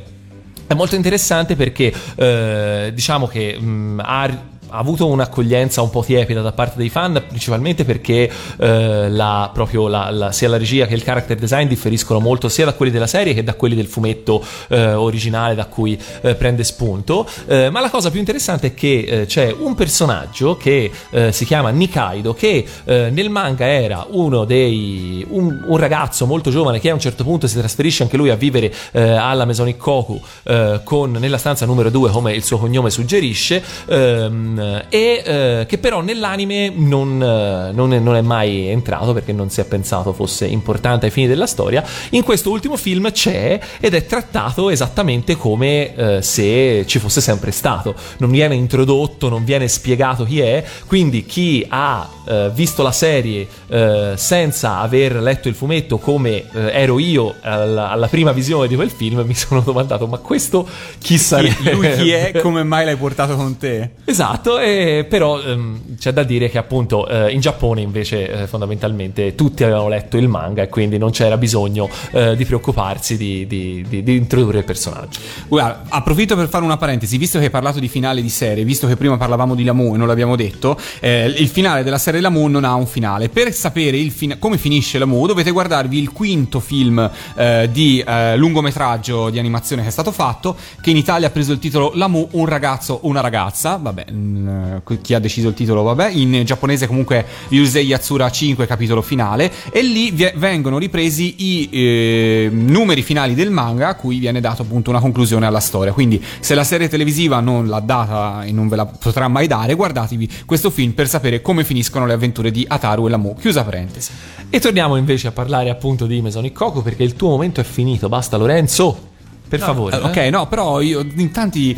è molto interessante perché eh, diciamo che mh, ha ha avuto un'accoglienza un po' tiepida da parte dei fan, principalmente perché eh, la, la, la- sia la regia che il character design differiscono molto sia da quelli della serie che da quelli del fumetto eh, originale da cui eh, prende spunto. Eh, ma la cosa più interessante è che eh, c'è un personaggio che eh, si chiama Nikaido, che nel manga era uno dei. Un, un ragazzo molto giovane che a un certo punto si trasferisce anche lui a vivere alla Mesonic Koku eh, con, nella stanza numero 2, come il suo cognome suggerisce, ehm, e eh, che però nell'anime non, eh, non è, non è mai entrato perché non si è pensato fosse importante ai fini della storia. In questo ultimo film c'è ed è trattato esattamente come eh, se ci fosse sempre stato. Non viene introdotto, non viene spiegato chi è, quindi chi ha eh, visto la serie eh, senza aver letto il fumetto come eh, ero io alla, alla prima visione di quel film, mi sono domandato ma questo chi sarebbe? Lui chi è? [laughs] Come mai l'hai portato con te? Esatto, e però ehm, c'è da dire che appunto eh, in Giappone invece eh, fondamentalmente tutti avevano letto il manga e quindi non c'era bisogno eh, di preoccuparsi di, di- di- di introdurre il personaggio. Guarda, approfitto per fare una parentesi, visto che hai parlato di finale di serie, visto che prima parlavamo di Lamu e non l'abbiamo detto, eh, il finale della serie Lamu non ha un finale. Per sapere fina- come finisce Lamu dovete guardarvi il quinto film eh, di eh, lungometraggio di animazione che è stato fatto, che in Italia ha preso il titolo Lamu, un ragazzo, una ragazza, vabbè, mm, chi ha deciso il titolo, vabbè, in giapponese comunque Yusei Yatsura 5 capitolo finale, e lì vi- vengono ripresi i eh, numeri finali del manga a cui viene dato appunto una conclusione alla storia. Quindi se la serie televisiva non l'ha data e non ve la potrà mai dare, guardatevi questo film per sapere come finiscono le avventure di Ataru e Lamu. Chiusa parentesi. E torniamo invece a parlare appunto di Mesonic Koku perché il tuo momento è finito, basta Lorenzo, per favore. Eh, ok, no, però io in tanti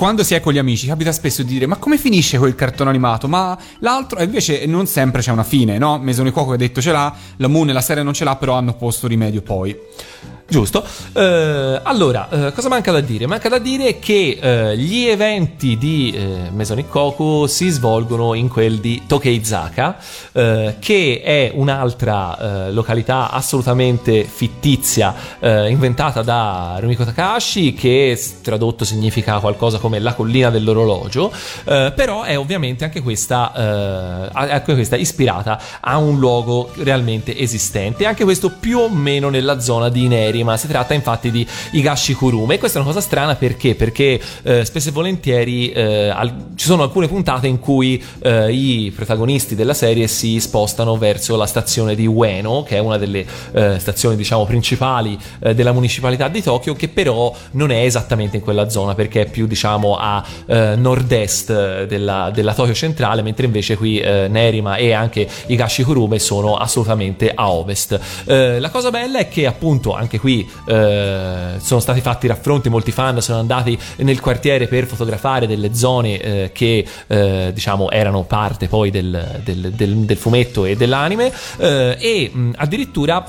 quando si è con gli amici capita spesso di dire ma come finisce quel cartone animato? Ma l'altro e invece non sempre c'è una fine, no? Mesone Cuoco ha detto ce l'ha, la Moon e la serie non ce l'ha, però hanno posto rimedio poi. Giusto. Eh, allora, eh, cosa manca da dire? Manca da dire che eh, gli eventi di eh, Mesonic Koku si svolgono in quel di Tokeizaka, eh, che è un'altra eh, località assolutamente fittizia, eh, inventata da Rumiko Takahashi, che tradotto significa qualcosa come la collina dell'orologio, però è ovviamente anche questa, anche questa ispirata a un luogo realmente esistente, anche questo più o meno nella zona di Neri, ma si tratta infatti di Higashi Kurume. E questa è una cosa strana perché? Perché eh, spesso e volentieri eh, al- ci sono alcune puntate in cui eh, i protagonisti della serie si spostano verso la stazione di Ueno, che è una delle eh, stazioni diciamo principali eh, della municipalità di Tokyo, che però non è esattamente in quella zona perché è più diciamo a eh, nord-est della, della Tokyo centrale, mentre invece qui Nerima e anche Higashi Kurume sono assolutamente a ovest. La cosa bella è che appunto anche qui eh, sono stati fatti raffronti, molti fan sono andati nel quartiere per fotografare delle zone eh, che eh, diciamo erano parte poi del, del- del- del fumetto e dell'anime eh, e mh, addirittura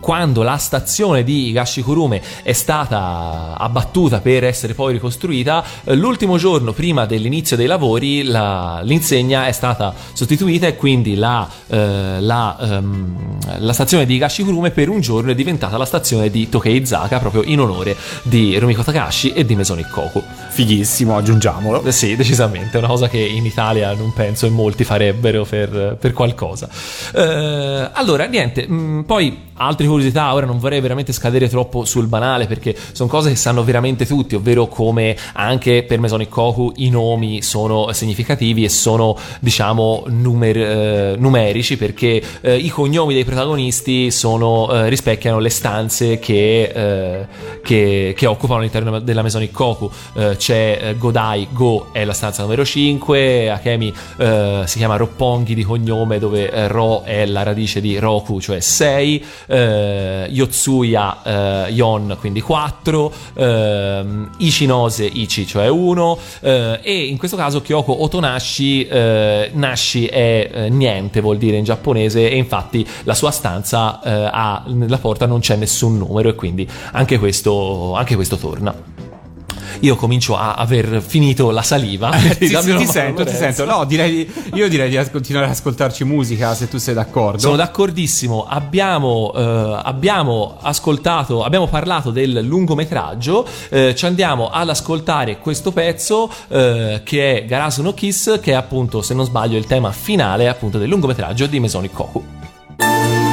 quando la stazione di Higashikurume è stata abbattuta per essere poi ricostruita, eh, l'ultimo giorno prima dell'inizio dei lavori la- l'insegna è stata sostituita e quindi la, eh, la, ehm, la stazione di Higashikurume per un giorno è diventata la stazione di Tokeizaka proprio in onore di Rumiko Takashi e di Mesonic Koku. Fighissimo, aggiungiamolo. Eh Sì, decisamente, una cosa che in Italia non penso in molti farebbero per, per qualcosa. Eh, allora, niente, mh, poi altre curiosità, ora non vorrei veramente scadere troppo sul banale perché sono cose che sanno veramente tutti, ovvero come anche per Mesonic Koku i nomi sono significativi e sono, diciamo, numer- eh, numerici perché eh, i cognomi dei protagonisti sono, eh, rispecchiano le stanze che, eh, che, che occupano all'interno della Mesonic Koku. Eh, c'è eh, Godai, Go è la stanza numero 5, Akemi eh, si chiama Roppongi di cognome dove eh, Ro è la radice di Roku, cioè 6, eh, Yotsuya eh, Yon, quindi 4, ehm, Ichinose Ichi, cioè 1, eh, e in questo caso Kyoko Otonashi, eh, Nashi è eh, niente, vuol dire in giapponese, e infatti la sua stanza eh, ha, nella porta non c'è nessun numero e quindi anche questo, anche questo torna. Io comincio a aver finito la saliva. Dammi [laughs] ti [laughs] mano, sento, ti sento. No, direi di- io direi di continuare ad ascoltarci musica se tu sei d'accordo. Sono d'accordissimo, abbiamo, eh, abbiamo ascoltato, abbiamo parlato del lungometraggio, eh, ci andiamo ad ascoltare questo pezzo eh, che è Garasu no Kiss, che è appunto, se non sbaglio, il tema finale appunto del lungometraggio di Mesonic Koku.「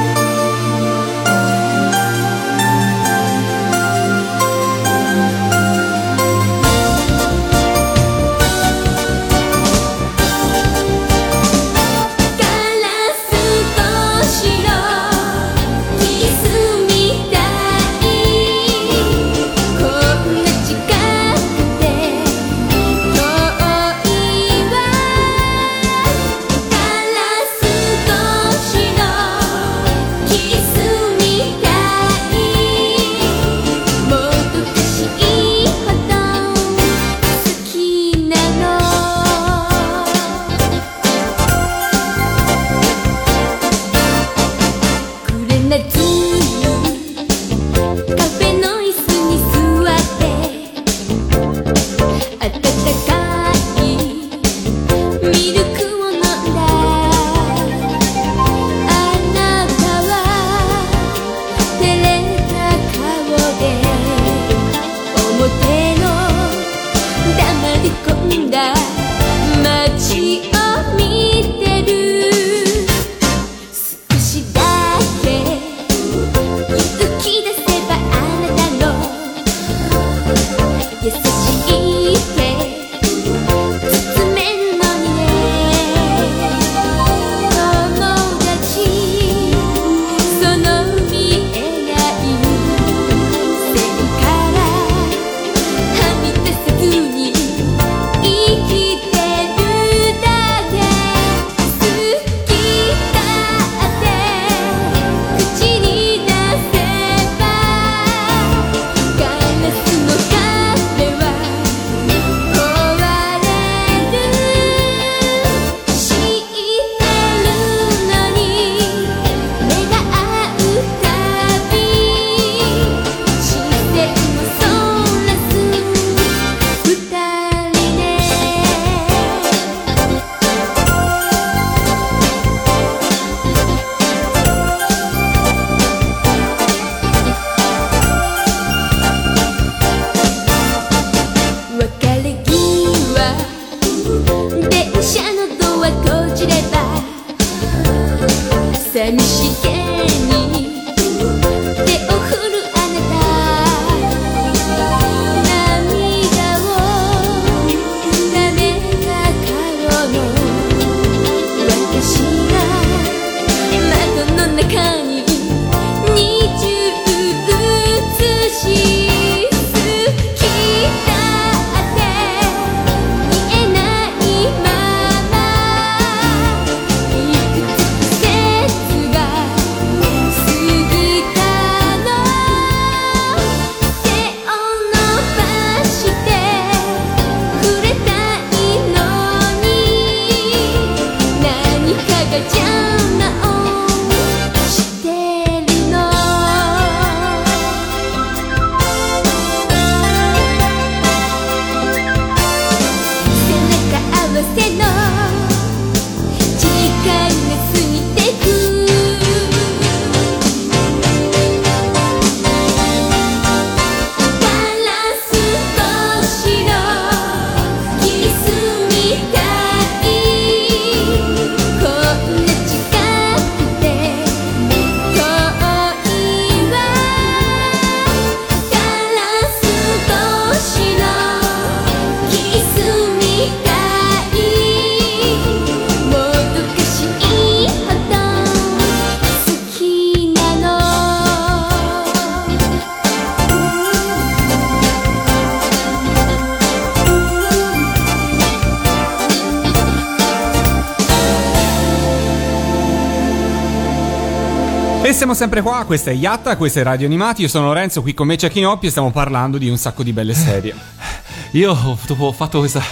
sempre qua, questa è Yatta, questa è Radio Animati, io sono Lorenzo, qui con me c'è Chinoppi e stiamo parlando di un sacco di belle serie. [sighs] Io, dopo ho fatto questa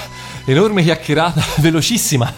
enorme chiacchierata [laughs] velocissima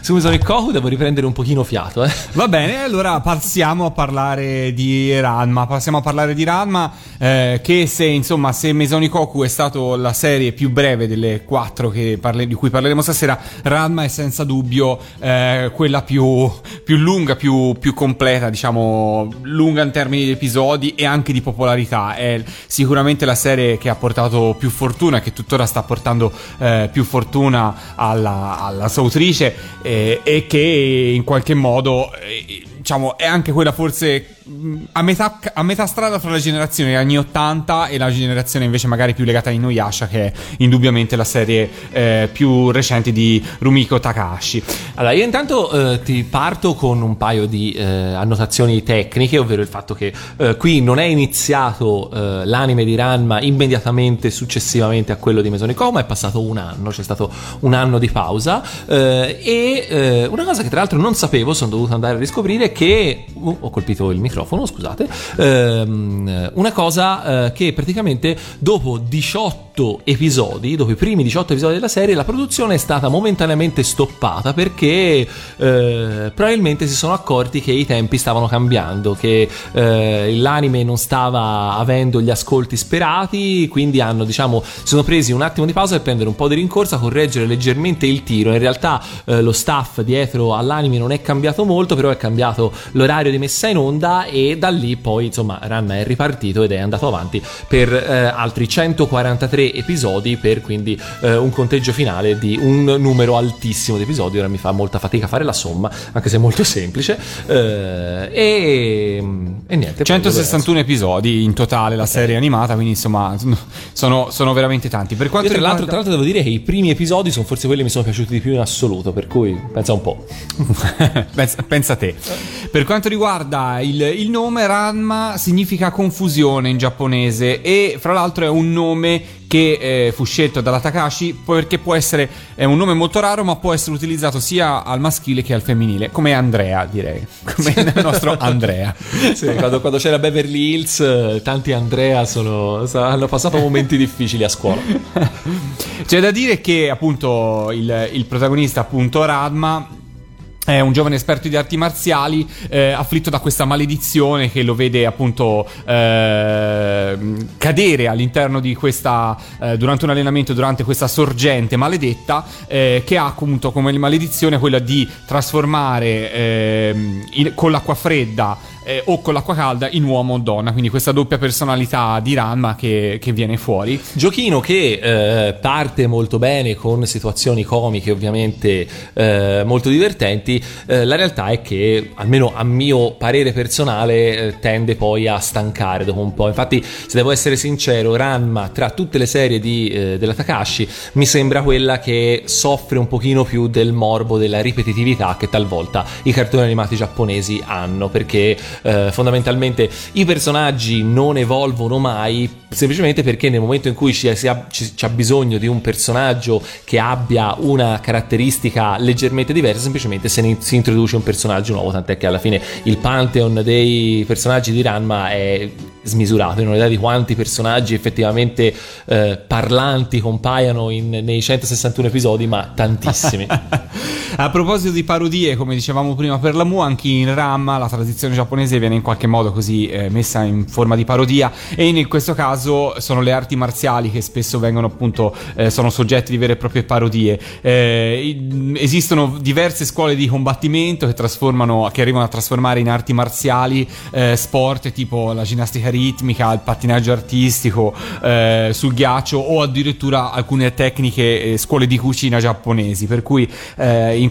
su Sonic Koku, devo riprendere un pochino fiato, eh. Va bene, allora passiamo a parlare di Ranma. Passiamo a parlare di Ranma, eh, che se insomma, se Mesonikoku è stato la serie più breve delle quattro parle- di cui parleremo stasera, Ranma è senza dubbio eh, quella più, più lunga, più, più completa, diciamo, lunga in termini di episodi e anche di popolarità. È sicuramente la serie che ha portato più fortuna, che tuttora sta portando eh, più fortuna alla, alla sua autrice e che in qualche modo eh, diciamo è anche quella forse mh, a metà, a metà strada fra la generazione degli anni 80 e la generazione invece magari più legata a Inuyasha che è indubbiamente la serie eh, più recente di Rumiko Takahashi. Allora, io intanto eh, ti parto con un paio di eh, annotazioni tecniche, ovvero il fatto che eh, qui non è iniziato eh, l'anime di Ranma immediatamente successivamente a quello di Mesonico, ma è passato un anno, c'è stato un anno di pausa eh, e una cosa che tra l'altro non sapevo, sono dovuto andare a riscoprire che uh, ho colpito il microfono, scusate, ehm, una cosa eh, che praticamente dopo 18 episodi, dopo i primi 18 episodi della serie, la produzione è stata momentaneamente stoppata perché eh, probabilmente si sono accorti che i tempi stavano cambiando, che eh, l'anime non stava avendo gli ascolti sperati, quindi hanno, diciamo, si sono presi un attimo di pausa per prendere un po' di rincorsa, correggere leggermente il tiro. In realtà eh, lo staff dietro all'anime non è cambiato molto, però è cambiato l'orario di messa in onda e da lì poi, insomma, Ranma è ripartito ed è andato avanti per eh, altri 143 episodi per quindi eh, un conteggio finale di un numero altissimo di episodi. Ora mi fa molta fatica fare la somma, anche se è molto [laughs] semplice. Eh, e, e niente. poi 161 episodi in totale la serie animata quindi insomma sono, sono veramente tanti per Io, quanto tra, l'altro, tra riguarda l'altro devo dire che i primi episodi sono forse quelli che mi sono piaciuti di più in assoluto, per cui pensa un po'. [laughs] pensa, pensa te. Per quanto riguarda il, il nome, Ranma significa confusione in giapponese e fra l'altro è un nome che eh, fu scelto dalla Takashi perché può essere è un nome molto raro ma può essere utilizzato sia al maschile che al femminile come Andrea direi [laughs] come il nostro Andrea [laughs] Sì, quando, quando c'era Beverly Hills, eh, tanti Andrea sono- hanno passato momenti difficili a scuola. [laughs] C'è da dire che appunto il, il protagonista, appunto Radma, è un giovane esperto di arti marziali eh, afflitto da questa maledizione che lo vede appunto eh, cadere all'interno di questa eh, durante un allenamento durante questa sorgente maledetta eh, che ha appunto come maledizione quella di trasformare ehm, in- con l'acqua fredda eh, o con l'acqua calda in uomo o donna quindi questa doppia personalità di Ranma che, che viene fuori Giochino che eh, parte molto bene con situazioni comiche ovviamente eh, molto divertenti, eh, la realtà è che almeno a mio parere personale eh, tende poi a stancare dopo un po'. Infatti se devo essere sincero, Ranma tra tutte le serie di, eh, della Takashi mi sembra quella che soffre un pochino più del morbo della ripetitività che talvolta i cartoni animati giapponesi hanno perché eh, fondamentalmente i personaggi non evolvono mai semplicemente perché nel momento in cui ci, ci- c'è bisogno di un personaggio che abbia una caratteristica leggermente diversa semplicemente se ne si introduce un personaggio nuovo tant'è che alla fine il pantheon dei personaggi di Ranma è smisurato in un'idea di quanti personaggi effettivamente eh, parlanti compaiano in- nei 161 episodi ma tantissimi. [laughs] A proposito di parodie, come dicevamo prima per la Mu, anche in Ramma la tradizione giapponese viene in qualche modo così eh, messa in forma di parodia e in questo caso sono le arti marziali che spesso vengono appunto eh, sono soggetti di vere e proprie parodie. Eh, esistono diverse scuole di combattimento che trasformano che arrivano a trasformare in arti marziali eh, sport tipo la ginnastica ritmica, il pattinaggio artistico eh, sul ghiaccio o addirittura alcune tecniche eh, scuole di cucina giapponesi, per cui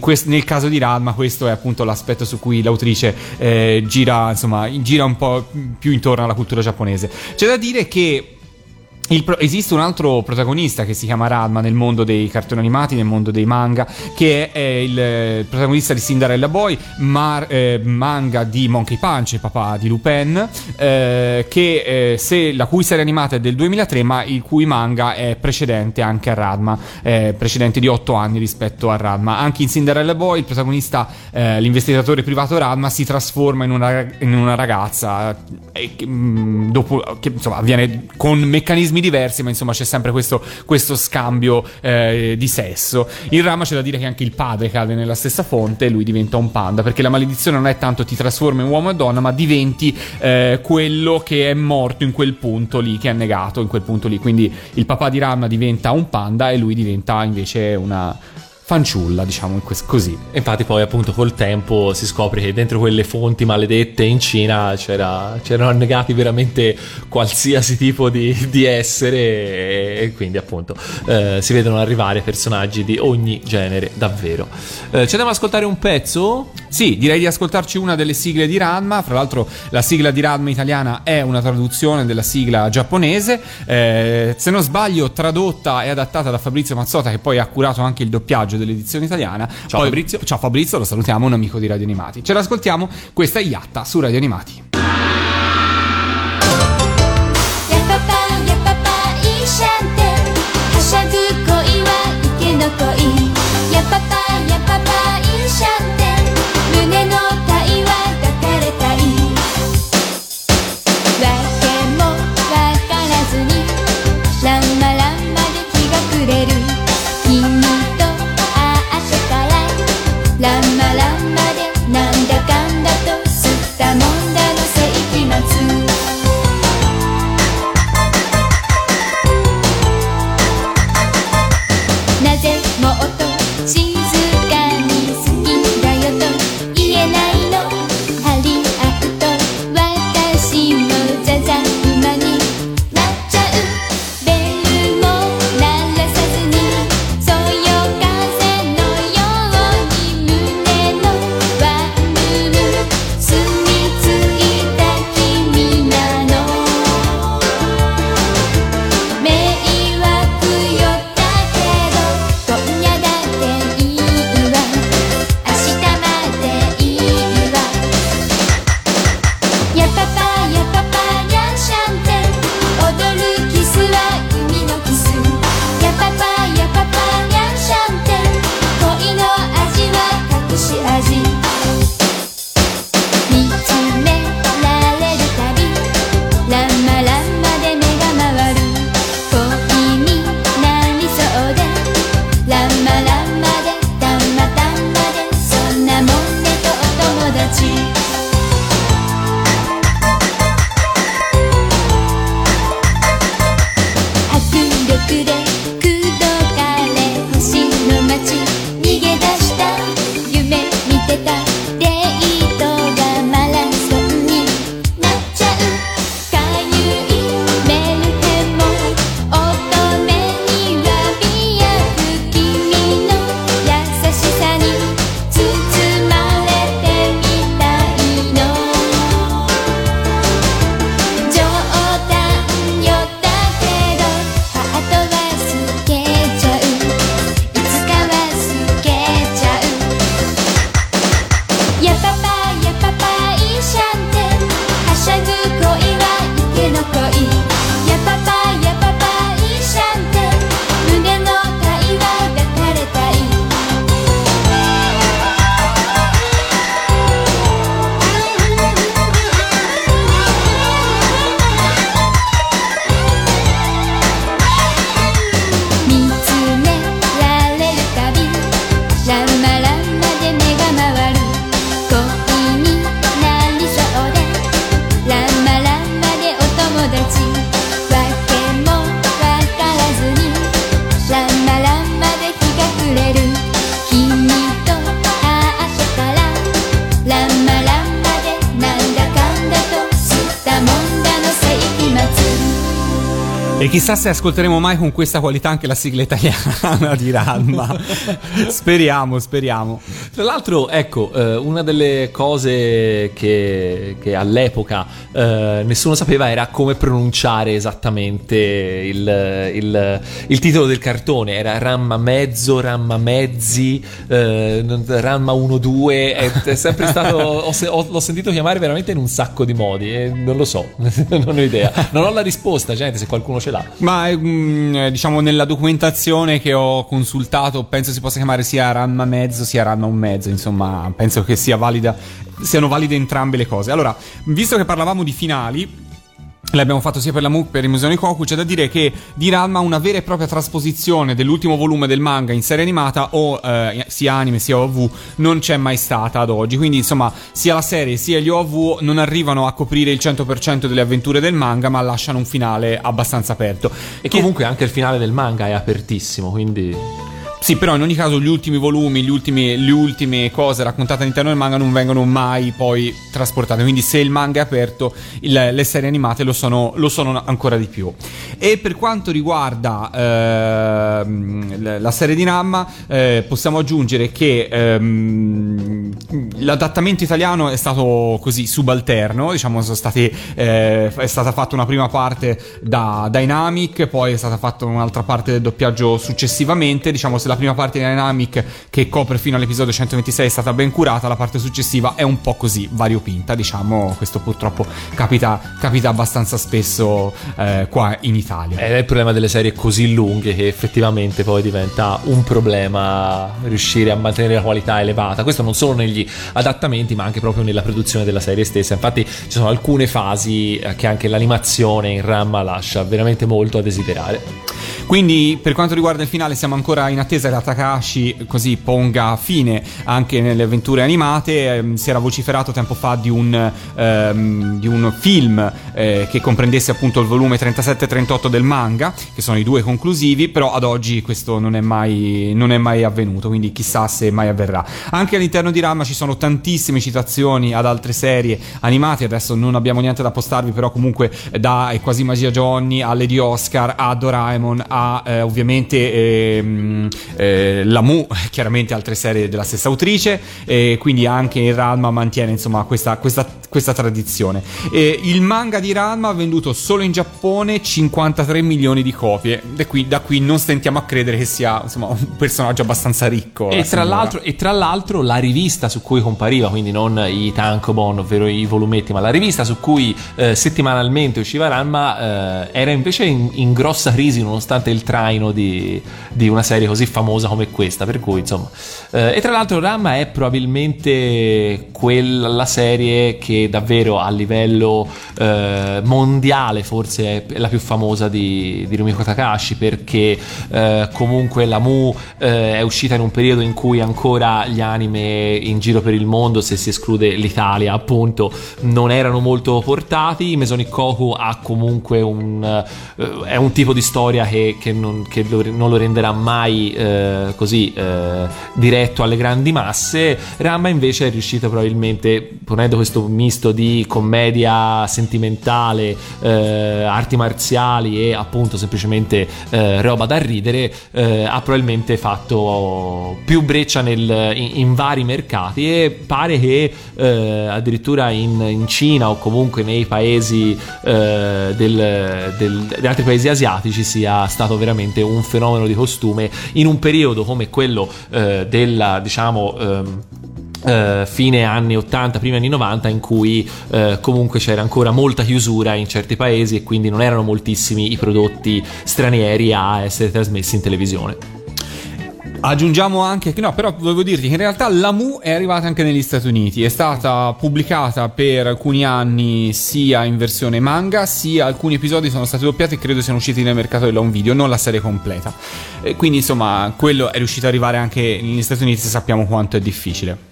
quest- nel caso di Ranma questo è appunto l'aspetto su cui l'autrice eh, insomma, gira un po' più intorno alla cultura giapponese. C'è da dire che pro- esiste un altro protagonista che si chiama Radma nel mondo dei cartoni animati, nel mondo dei manga, che è, il, eh, protagonista di Cinderella Boy, mar- eh, manga di Monkey Punch, papà di Lupin, eh, che, eh, se- la cui serie animata è del 2003, ma il cui manga è precedente anche a Radma, precedente di 8 anni rispetto a Radma. Anche in Cinderella Boy il protagonista, eh, l'investigatore privato Radma, si trasforma in una, in una ragazza eh, che, mm, dopo, che insomma avviene con meccanismi diversi, ma insomma c'è sempre questo, questo scambio eh, di sesso. In Rama c'è da dire che anche il padre cade nella stessa fonte e lui diventa un panda, perché la maledizione non è tanto ti trasforma in uomo e donna, ma diventi eh, quello che è morto in quel punto lì, che è negato in quel punto lì. Quindi il papà di Rama diventa un panda e lui diventa invece una fanciulla, diciamo cos- così. E Infatti poi appunto col tempo si scopre che dentro quelle fonti maledette in Cina c'era, c'erano annegati veramente qualsiasi tipo di, di essere e quindi appunto eh, si vedono arrivare personaggi di ogni genere davvero. Eh, ci andiamo ad ascoltare un pezzo? Sì, direi di ascoltarci una delle sigle di Ranma. Fra l'altro, la sigla di Ranma italiana è una traduzione della sigla giapponese. Eh, se non sbaglio, tradotta e adattata da Fabrizio Mazzotta, che poi ha curato anche il doppiaggio dell'edizione italiana. Ciao, Poi- Fabrizio. Ciao Fabrizio, lo salutiamo, un amico di Radio Animati. Ce l'ascoltiamo. Questa è Yatta su Radio Animati. やっぱぱやっぱぱいいシャンテはしゃぐ恋は池の恋 chissà se ascolteremo mai con questa qualità anche la sigla italiana [laughs] di Ranma. speriamo, speriamo. Tra l'altro, ecco, eh, una delle cose che, che all'epoca eh, nessuno sapeva era come pronunciare esattamente il, il- il titolo del cartone. Era Ramma Mezzo, Ramma Mezzi, eh, Ramma 1-2. È, è sempre stato. ho ho- l'ho sentito chiamare veramente in un sacco di modi. E non lo so, [laughs] non ho idea. Non ho la risposta, gente, se qualcuno ce l'ha. Ma mm, diciamo nella documentazione che ho consultato penso si possa chiamare sia Ranma mezzo sia Ranma un mezzo, insomma penso che sia valida, siano valide entrambe le cose. Allora, visto che parlavamo di finali, L'abbiamo fatto sia per la MOOC che per il Museo Koku, c'è da dire che di Ranma una vera e propria trasposizione dell'ultimo volume del manga in serie animata o eh, sia anime sia OV non c'è mai stata ad oggi. Quindi insomma sia la serie sia gli OV non arrivano a coprire il 100% delle avventure del manga ma lasciano un finale abbastanza aperto. E Che- comunque anche il finale del manga è apertissimo, quindi. Sì, però in ogni caso gli ultimi volumi, gli ultimi- le ultime cose raccontate all'interno del manga non vengono mai poi trasportate. Quindi se il manga è aperto, il- le serie animate lo sono, lo sono ancora di più. E per quanto riguarda ehm, la- serie di Namma, eh, possiamo aggiungere che ehm, l'adattamento italiano è stato così subalterno. Diciamo, stati, eh, è stata fatta una prima parte da Dynamic, poi è stata fatta un'altra parte del doppiaggio successivamente. Diciamo, se la prima parte di Dynamic, che copre fino all'episodio 126, è stata ben curata, la parte successiva è un po' così variopinta. Diciamo, questo purtroppo capita, capita abbastanza spesso eh, qua in Italia. Ed è il problema delle serie così lunghe che effettivamente poi diventa un problema riuscire a mantenere la qualità elevata. Questo non solo negli adattamenti, ma anche proprio nella produzione della serie stessa. Infatti, ci sono alcune fasi eh, che anche l'animazione in RAM lascia veramente molto a desiderare. Quindi, per quanto riguarda il finale, siamo ancora in attesa che la Takahashi così ponga fine anche nelle avventure animate. Ehm, si era vociferato tempo fa di un, ehm, di un film eh, che comprendesse appunto il volume 37 e 38 del manga, che sono i due conclusivi, però ad oggi questo non è mai, non è mai avvenuto, quindi chissà se mai avverrà. Anche all'interno di Rama ci sono tantissime citazioni ad altre serie animate, adesso non abbiamo niente da postarvi, però comunque da Quasi Magia Johnny a Lady Oscar a Doraemon a eh, ovviamente ehm, eh, la Mu, chiaramente altre serie della stessa autrice, e quindi anche in Ranma mantiene insomma questa, questa, questa tradizione. Il manga di Ranma ha venduto solo in Giappone 53 milioni di copie, e qui, da qui non stentiamo a credere che sia insomma, un personaggio abbastanza ricco. E tra, signora. l'altro, e tra l'altro la rivista su cui compariva, quindi non i tankobon, ovvero i volumetti, ma la rivista su cui eh, settimanalmente usciva Ranma eh, era invece in, in grossa crisi nonostante il traino di, di una serie così famosa come questa. Per cui, insomma. eh, e tra l'altro Ranma è probabilmente quella serie che davvero a livello eh, mondiale forse è la più famosa di, di Rumiko Takahashi perché eh, comunque la Mu eh, è uscita in un periodo in cui ancora gli anime in giro per il mondo, se si esclude l'Italia appunto, non erano molto portati. Mesonic Koku ha comunque un, eh, è un tipo di storia che, che non, che lo- non lo renderà mai eh, così eh, diretto alle grandi masse. Rama invece è riuscito probabilmente, ponendo questo misto di commedia sentimentale, eh, arti marziali e appunto semplicemente eh, roba da ridere, eh, ha probabilmente fatto più breccia nel- in, in vari mercati e pare che eh, addirittura in, in Cina o comunque nei paesi del- del- degli altri paesi asiatici sia stato veramente un fenomeno di costume in un periodo come quello eh, della diciamo ehm, eh, fine anni 80, primi anni 90 in cui eh, comunque c'era ancora molta chiusura in certi paesi e quindi non erano moltissimi i prodotti stranieri a essere trasmessi in televisione. Aggiungiamo anche che no, però volevo dirti che in realtà la Mu è arrivata anche negli Stati Uniti, è stata pubblicata per alcuni anni sia in versione manga, sia alcuni episodi sono stati doppiati e credo siano usciti nel mercato dell'home video, non la serie completa. E quindi insomma, quello è riuscito ad arrivare anche negli Stati Uniti se sappiamo quanto è difficile.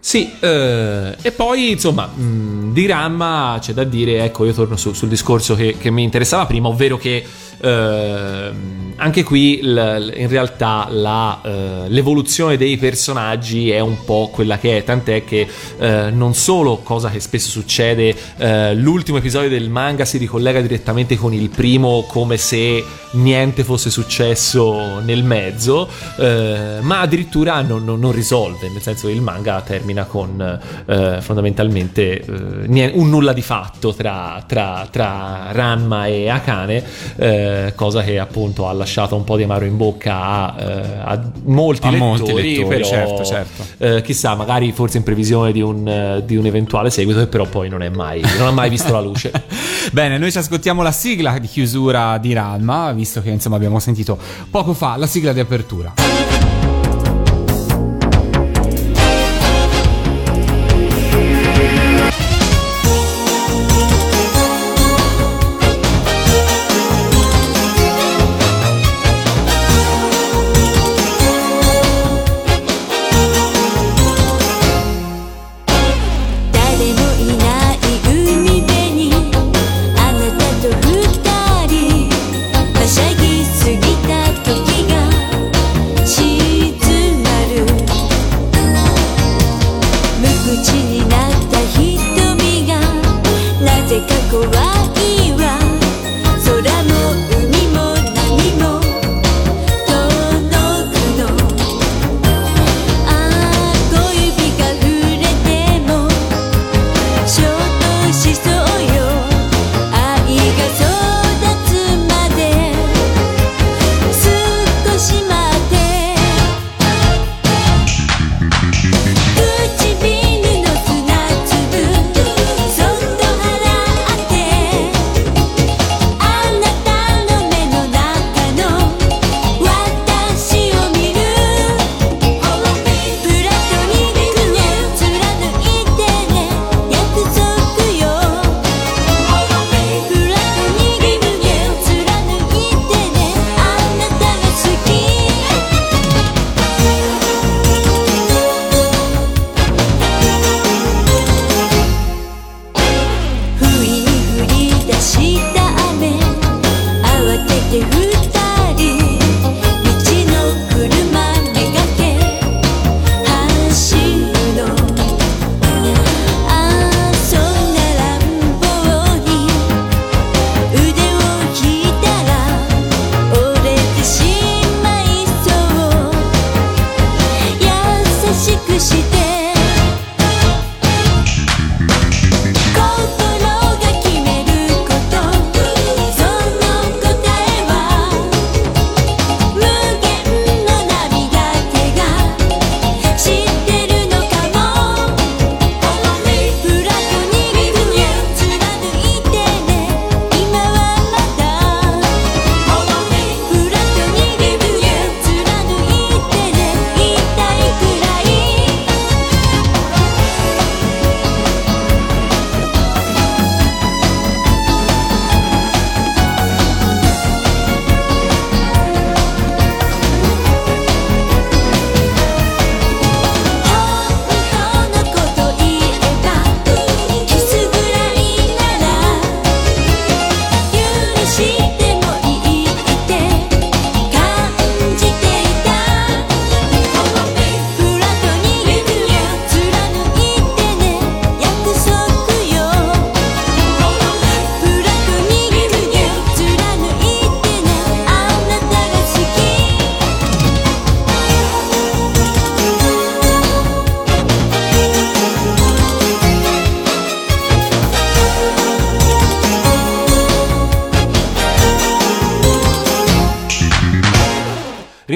Sì, eh, e poi insomma, mh, di Ramma c'è da dire, ecco, io torno su- sul discorso che, che mi interessava prima, ovvero che ehm, anche qui l- in realtà la, eh, l'evoluzione dei personaggi è un po' quella che è, tant'è che eh, non solo, cosa che spesso succede, eh, l'ultimo episodio del manga si ricollega direttamente con il primo come se niente fosse successo nel mezzo, eh, ma addirittura non, non- non risolve, nel senso che il manga termina con eh, fondamentalmente un nulla di fatto tra, tra, tra Ranma e Akane, eh, cosa che appunto ha lasciato un po' di amaro in bocca a, eh, a molti A lettori, molti lettori, però certo, certo. eh, chissà, magari forse in previsione di un, eh, di un eventuale seguito che però poi non è mai, non ha mai visto la luce. [laughs] Bene, noi ci ascoltiamo la sigla di chiusura di Ranma, visto che insomma abbiamo sentito poco fa la sigla di apertura.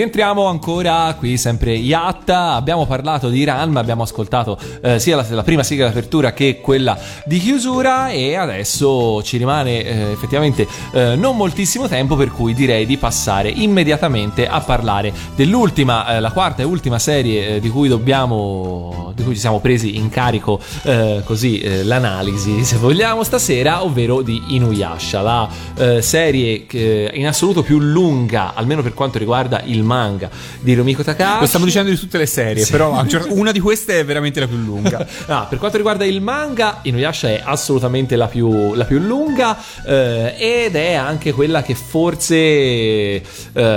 Rientriamo ancora qui, sempre Yatta. Abbiamo parlato di Ranma, abbiamo ascoltato eh, sia la, la prima sigla d'apertura che quella di chiusura. E adesso ci rimane eh, effettivamente eh, non moltissimo tempo, per cui direi di passare immediatamente a parlare dell'ultima, eh, la quarta e ultima serie eh, di cui dobbiamo, di cui ci siamo presi in carico eh, così l'analisi, se vogliamo, stasera, ovvero di Inuyasha, la serie in assoluto più lunga, almeno per quanto riguarda il manga di Rumiko Takahashi. Lo stiamo dicendo di tutte le serie, però a un certo- una di queste è veramente la più lunga. [laughs] Ah, per quanto riguarda il manga, Inuyasha è assolutamente la più, la più lunga eh, ed è anche quella che forse eh,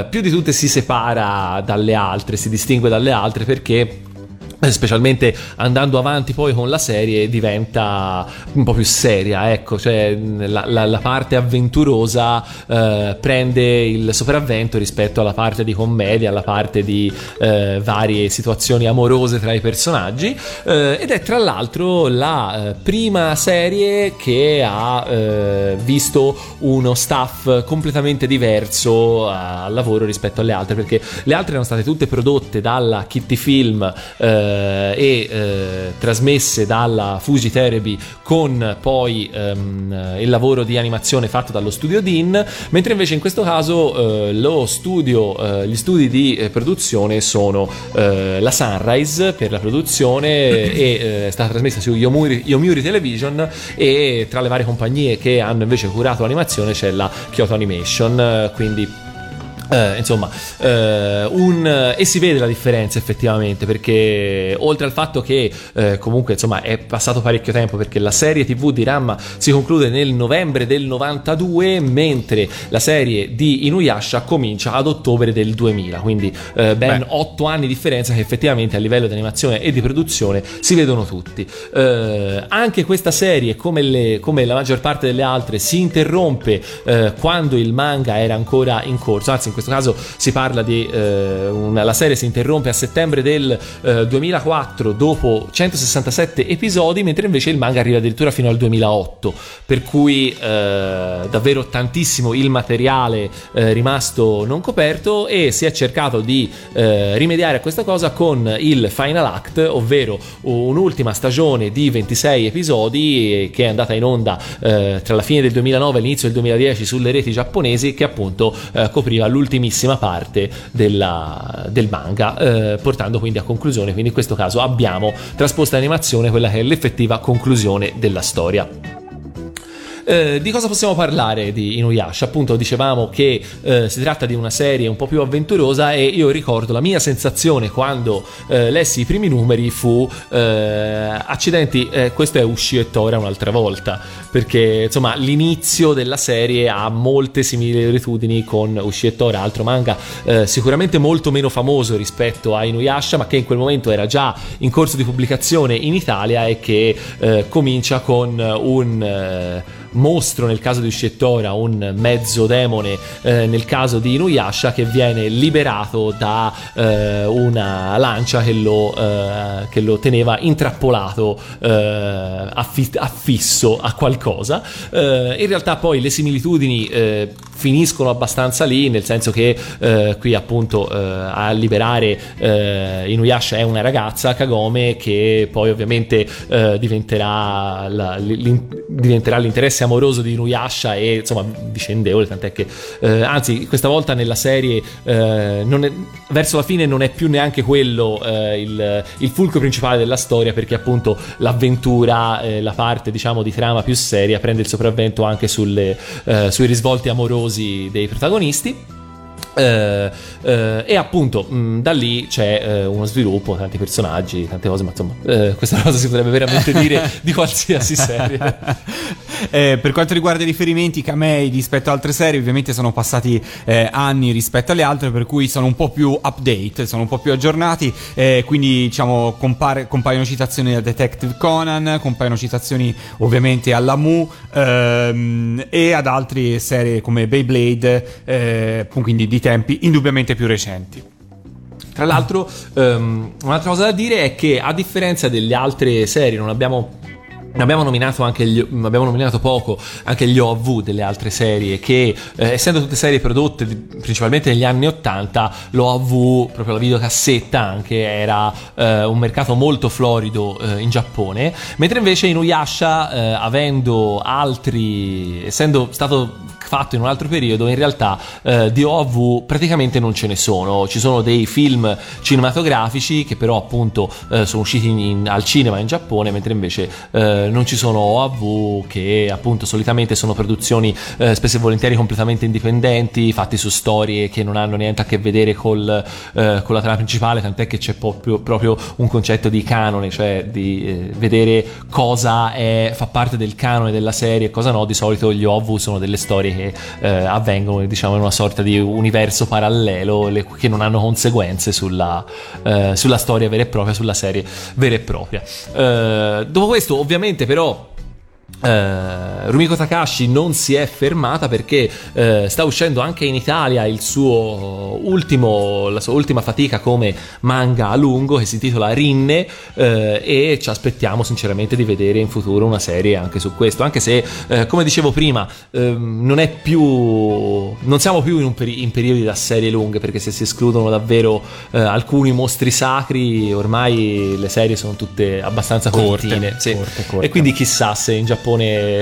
più di tutte si separa dalle altre, si distingue dalle altre perché specialmente andando avanti poi con la serie diventa un po' più seria ecco cioè la, la- la parte avventurosa eh, prende il sopravvento rispetto alla parte di commedia alla parte di eh, varie situazioni amorose tra i personaggi eh, ed è tra l'altro la eh, prima serie che ha eh, visto uno staff completamente diverso al lavoro rispetto alle altre perché le altre erano state tutte prodotte dalla Kitty Film eh, e eh, trasmesse dalla Fuji Therapy con poi ehm, il lavoro di animazione fatto dallo studio Dean mentre invece in questo caso eh, studio eh, gli studi di eh, produzione sono eh, la Sunrise per la produzione e eh, è stata trasmessa su Yomiuri, Yomiuri Television e tra le varie compagnie che hanno invece curato l'animazione c'è la Kyoto Animation eh, quindi eh, insomma, eh, un, e si vede la differenza effettivamente perché oltre al fatto che eh, comunque insomma è passato parecchio tempo perché la serie tv di Ramma si conclude nel novembre del 92 mentre la serie di Inuyasha comincia ad ottobre del 2000 quindi eh, ben Beh. 8 anni di differenza che effettivamente a livello di animazione e di produzione si vedono tutti Eh, anche questa serie come, le- come la maggior parte delle altre si interrompe quando il manga era ancora in corso anzi in questo caso si parla di eh, una- la serie si interrompe a settembre del eh, 2004 dopo 167 episodi mentre invece il manga arriva addirittura fino al 2008 per cui eh, davvero tantissimo il materiale eh, rimasto non coperto e si è cercato di eh, rimediare a questa cosa con il Final Act ovvero un'ultima stagione di 26 episodi che è andata in onda tra la fine del 2009 e l'inizio del 2010 sulle reti giapponesi che appunto copriva l'ultimissima parte della- del manga eh, portando quindi a conclusione. Quindi in questo caso abbiamo trasposto in animazione quella che è l'effettiva conclusione della storia eh, di cosa possiamo parlare di Inuyasha? Appunto, dicevamo che eh, si tratta di una serie un po' più avventurosa e io ricordo la mia sensazione quando eh, lessi i primi numeri fu eh, accidenti, eh, questo è Ushi e Tora un'altra volta, perché insomma l'inizio della serie ha molte similitudini con Ushi e Tora, altro manga sicuramente molto meno famoso rispetto a Inuyasha, ma che in quel momento era già in corso di pubblicazione in Italia e che comincia con un mostro nel caso di Uscettora, un mezzo demone eh, nel caso di Inuyasha che viene liberato da eh, una lancia che lo, eh, che lo teneva intrappolato eh, affi- affisso a qualcosa. Eh, in realtà poi le similitudini eh, finiscono abbastanza lì, nel senso che eh, qui appunto eh, a liberare eh, Inuyasha è una ragazza, Kagome, che poi ovviamente eh, diventerà, la- diventerà l'interesse amoroso di Inuyasha e insomma vicendevole, tant'è che eh, anzi questa volta nella serie eh, è- verso la fine non è più neanche quello il, il fulcro principale della storia perché appunto l'avventura, la parte diciamo di trama più seria prende il sopravvento anche sulle, sui risvolti amorosi dei protagonisti. Eh, eh, e appunto mh, da lì c'è eh, uno sviluppo, tanti personaggi, tante cose, ma insomma, eh, questa [laughs] cosa si potrebbe veramente dire di qualsiasi serie. [laughs] Eh, per quanto riguarda i riferimenti camei rispetto ad altre serie, ovviamente sono passati eh, anni rispetto alle altre, per cui sono un po' più update, sono un po' più aggiornati. quindi, diciamo, compare- compaiono citazioni a Detective Conan, compaiono citazioni ovviamente alla Mu ehm, e ad altre serie come Beyblade, quindi di tempi indubbiamente più recenti. Tra l'altro, ehm, un'altra cosa da dire è che a differenza delle altre serie, non abbiamo. Abbiamo nominato, anche gli, abbiamo nominato poco anche gli OAV delle altre serie che eh, essendo tutte serie prodotte principalmente negli anni 80 l'OAV, proprio la videocassetta anche era eh, un mercato molto florido eh, in Giappone mentre invece Inuyasha eh, avendo altri essendo stato fatto in un altro periodo, in realtà eh, di OAV praticamente non ce ne sono. Ci sono dei film cinematografici che però appunto eh, sono usciti in- in- al cinema in Giappone, mentre invece eh, non ci sono OAV che appunto solitamente sono produzioni eh, spesso e volentieri completamente indipendenti, fatti su storie che non hanno niente a che vedere col, eh, con la trama principale, tant'è che c'è proprio, proprio un concetto di canone, cioè di eh, vedere cosa è, fa parte del canone della serie e cosa no. Di solito gli OVU sono delle storie che eh, avvengono diciamo in una sorta di universo parallelo le- che non hanno conseguenze sulla, eh, sulla storia vera e propria, sulla serie vera e propria. Eh, dopo questo ovviamente però eh, Rumiko Takashi non si è fermata perché eh, sta uscendo anche in Italia il suo ultimo, la sua ultima fatica come manga a lungo che si intitola Rinne eh, e ci aspettiamo sinceramente di vedere in futuro una serie anche su questo anche se come dicevo prima ehm, non è più non siamo più in, peri- in periodi da serie lunghe perché se si escludono davvero alcuni mostri sacri ormai le serie sono tutte abbastanza Corte, cortine sì. corte, corte. e quindi chissà se in Giappone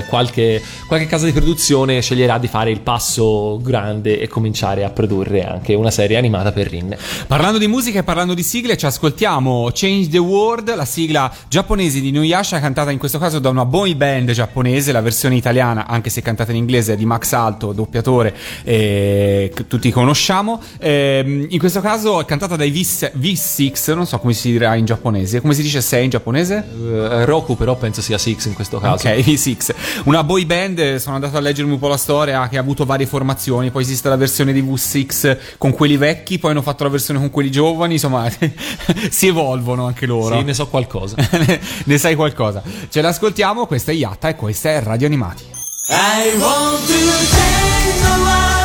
qualche, qualche casa di produzione sceglierà di fare il passo grande e cominciare a produrre anche una serie animata per Rin. Parlando di musica e parlando di sigle, ci ascoltiamo Change the World, la sigla giapponese di Nuyasha, cantata in questo caso da una boy band giapponese, la versione italiana, anche se cantata in inglese, è di Max Alto, doppiatore, eh, che tutti conosciamo. Ehm, in questo caso è cantata dai V- V6, non so come si dirà in giapponese, come si dice 6 in giapponese? Eh, Roku però penso sia Six in questo caso. Ok, V6. Una boy band, eh, sono andato a leggermi un po' la storia, che ha avuto varie formazioni. Poi esiste la versione di V6 con quelli vecchi, poi hanno fatto la versione con quelli giovani. Insomma, [laughs] si evolvono anche loro. Sì, ne so qualcosa. [laughs] ne sai qualcosa. Ce l'ascoltiamo, questa è Yatta e questa è Radio Animati. I want to change the world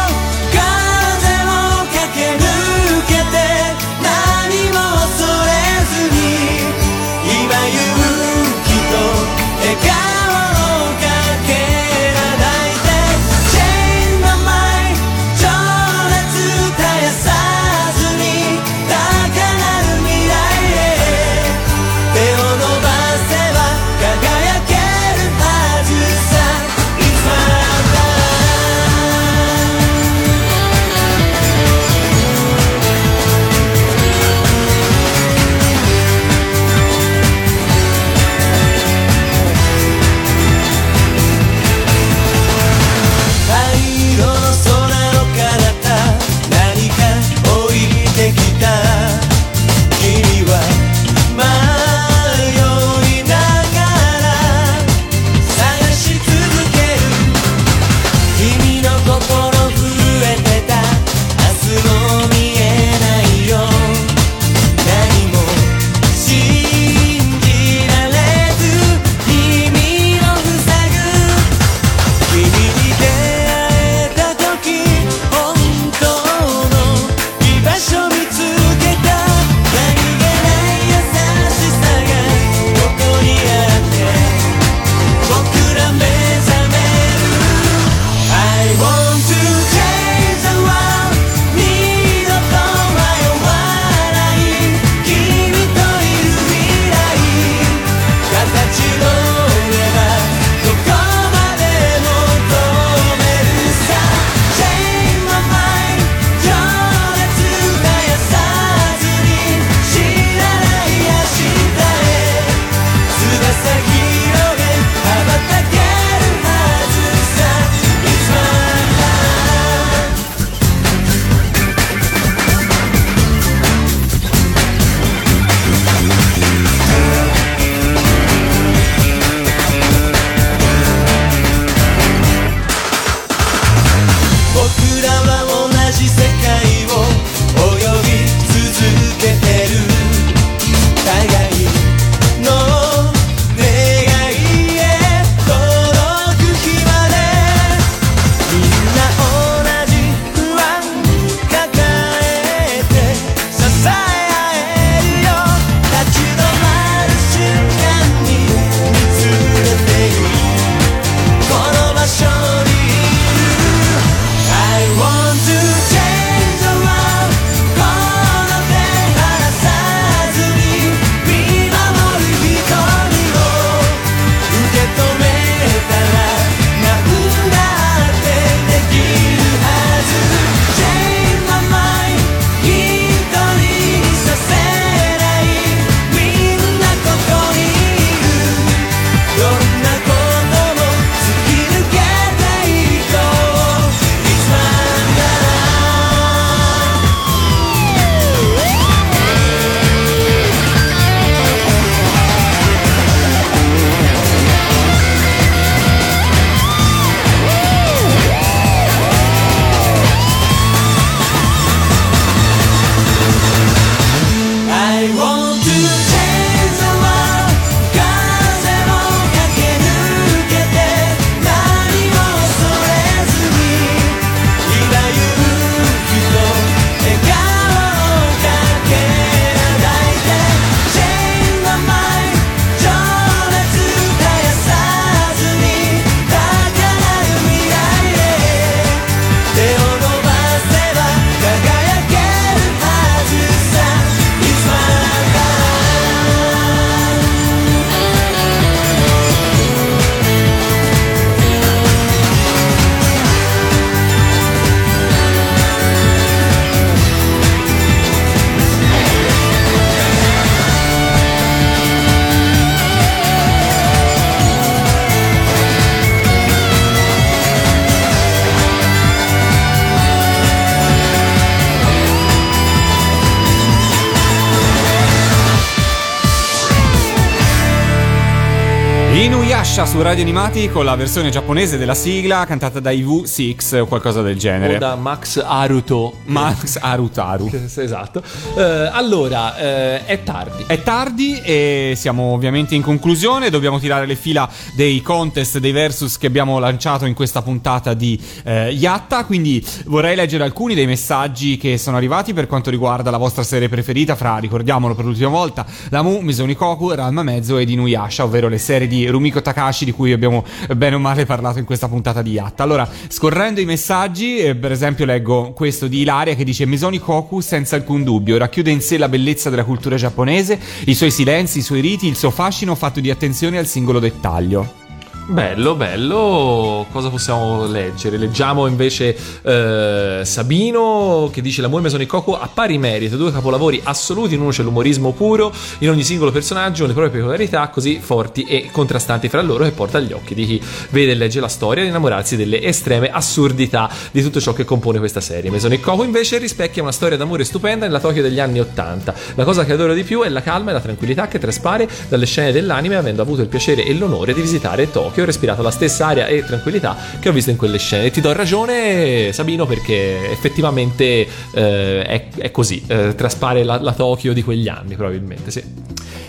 Radio Animati con la versione giapponese della sigla cantata da IV6 o qualcosa del O genere. da Max Aruto. Max Arutaru. [laughs] Esatto. Eh, allora, eh, è tardi. È tardi e siamo ovviamente in conclusione, dobbiamo tirare le fila dei contest, dei versus che abbiamo lanciato in questa puntata di eh, Yatta, quindi vorrei leggere alcuni dei messaggi che sono arrivati per quanto riguarda la vostra serie preferita fra, ricordiamolo per l'ultima volta, Lamu, Misonikoku, Ranma Mezzo ed Inuyasha, ovvero le serie di Rumiko Takashi di cui abbiamo eh, bene o male parlato in questa puntata di Yatta. Allora, scorrendo i messaggi, eh, per esempio leggo questo di Ilaria che dice Misonikoku senza alcun dubbio racchiude in sé la bellezza della cultura giapponese, i suoi silenzi, i suoi riti, il suo fascino fatto di attenzione al singolo dettaglio. Bello, bello. Cosa possiamo leggere? Leggiamo invece eh, Sabino che dice la Mue Mesonicoco ha pari merito, due capolavori assoluti, in uno c'è l'umorismo puro, in ogni singolo personaggio le proprie peculiarità così forti e contrastanti fra loro che porta agli occhi di chi vede e legge la storia ad innamorarsi delle estreme assurdità di tutto ciò che compone questa serie. Mesonicoco invece rispecchia una storia d'amore stupenda nella Tokyo degli anni Ottanta. La cosa che adoro di più è la calma e la tranquillità che traspare dalle scene dell'anime avendo avuto il piacere e l'onore di visitare Tokyo ho respirato la stessa aria e tranquillità che ho visto in quelle scene. E ti do ragione, Sabino, perché effettivamente eh, è, è così. eh, traspare la, la Tokyo di quegli anni, probabilmente, sì.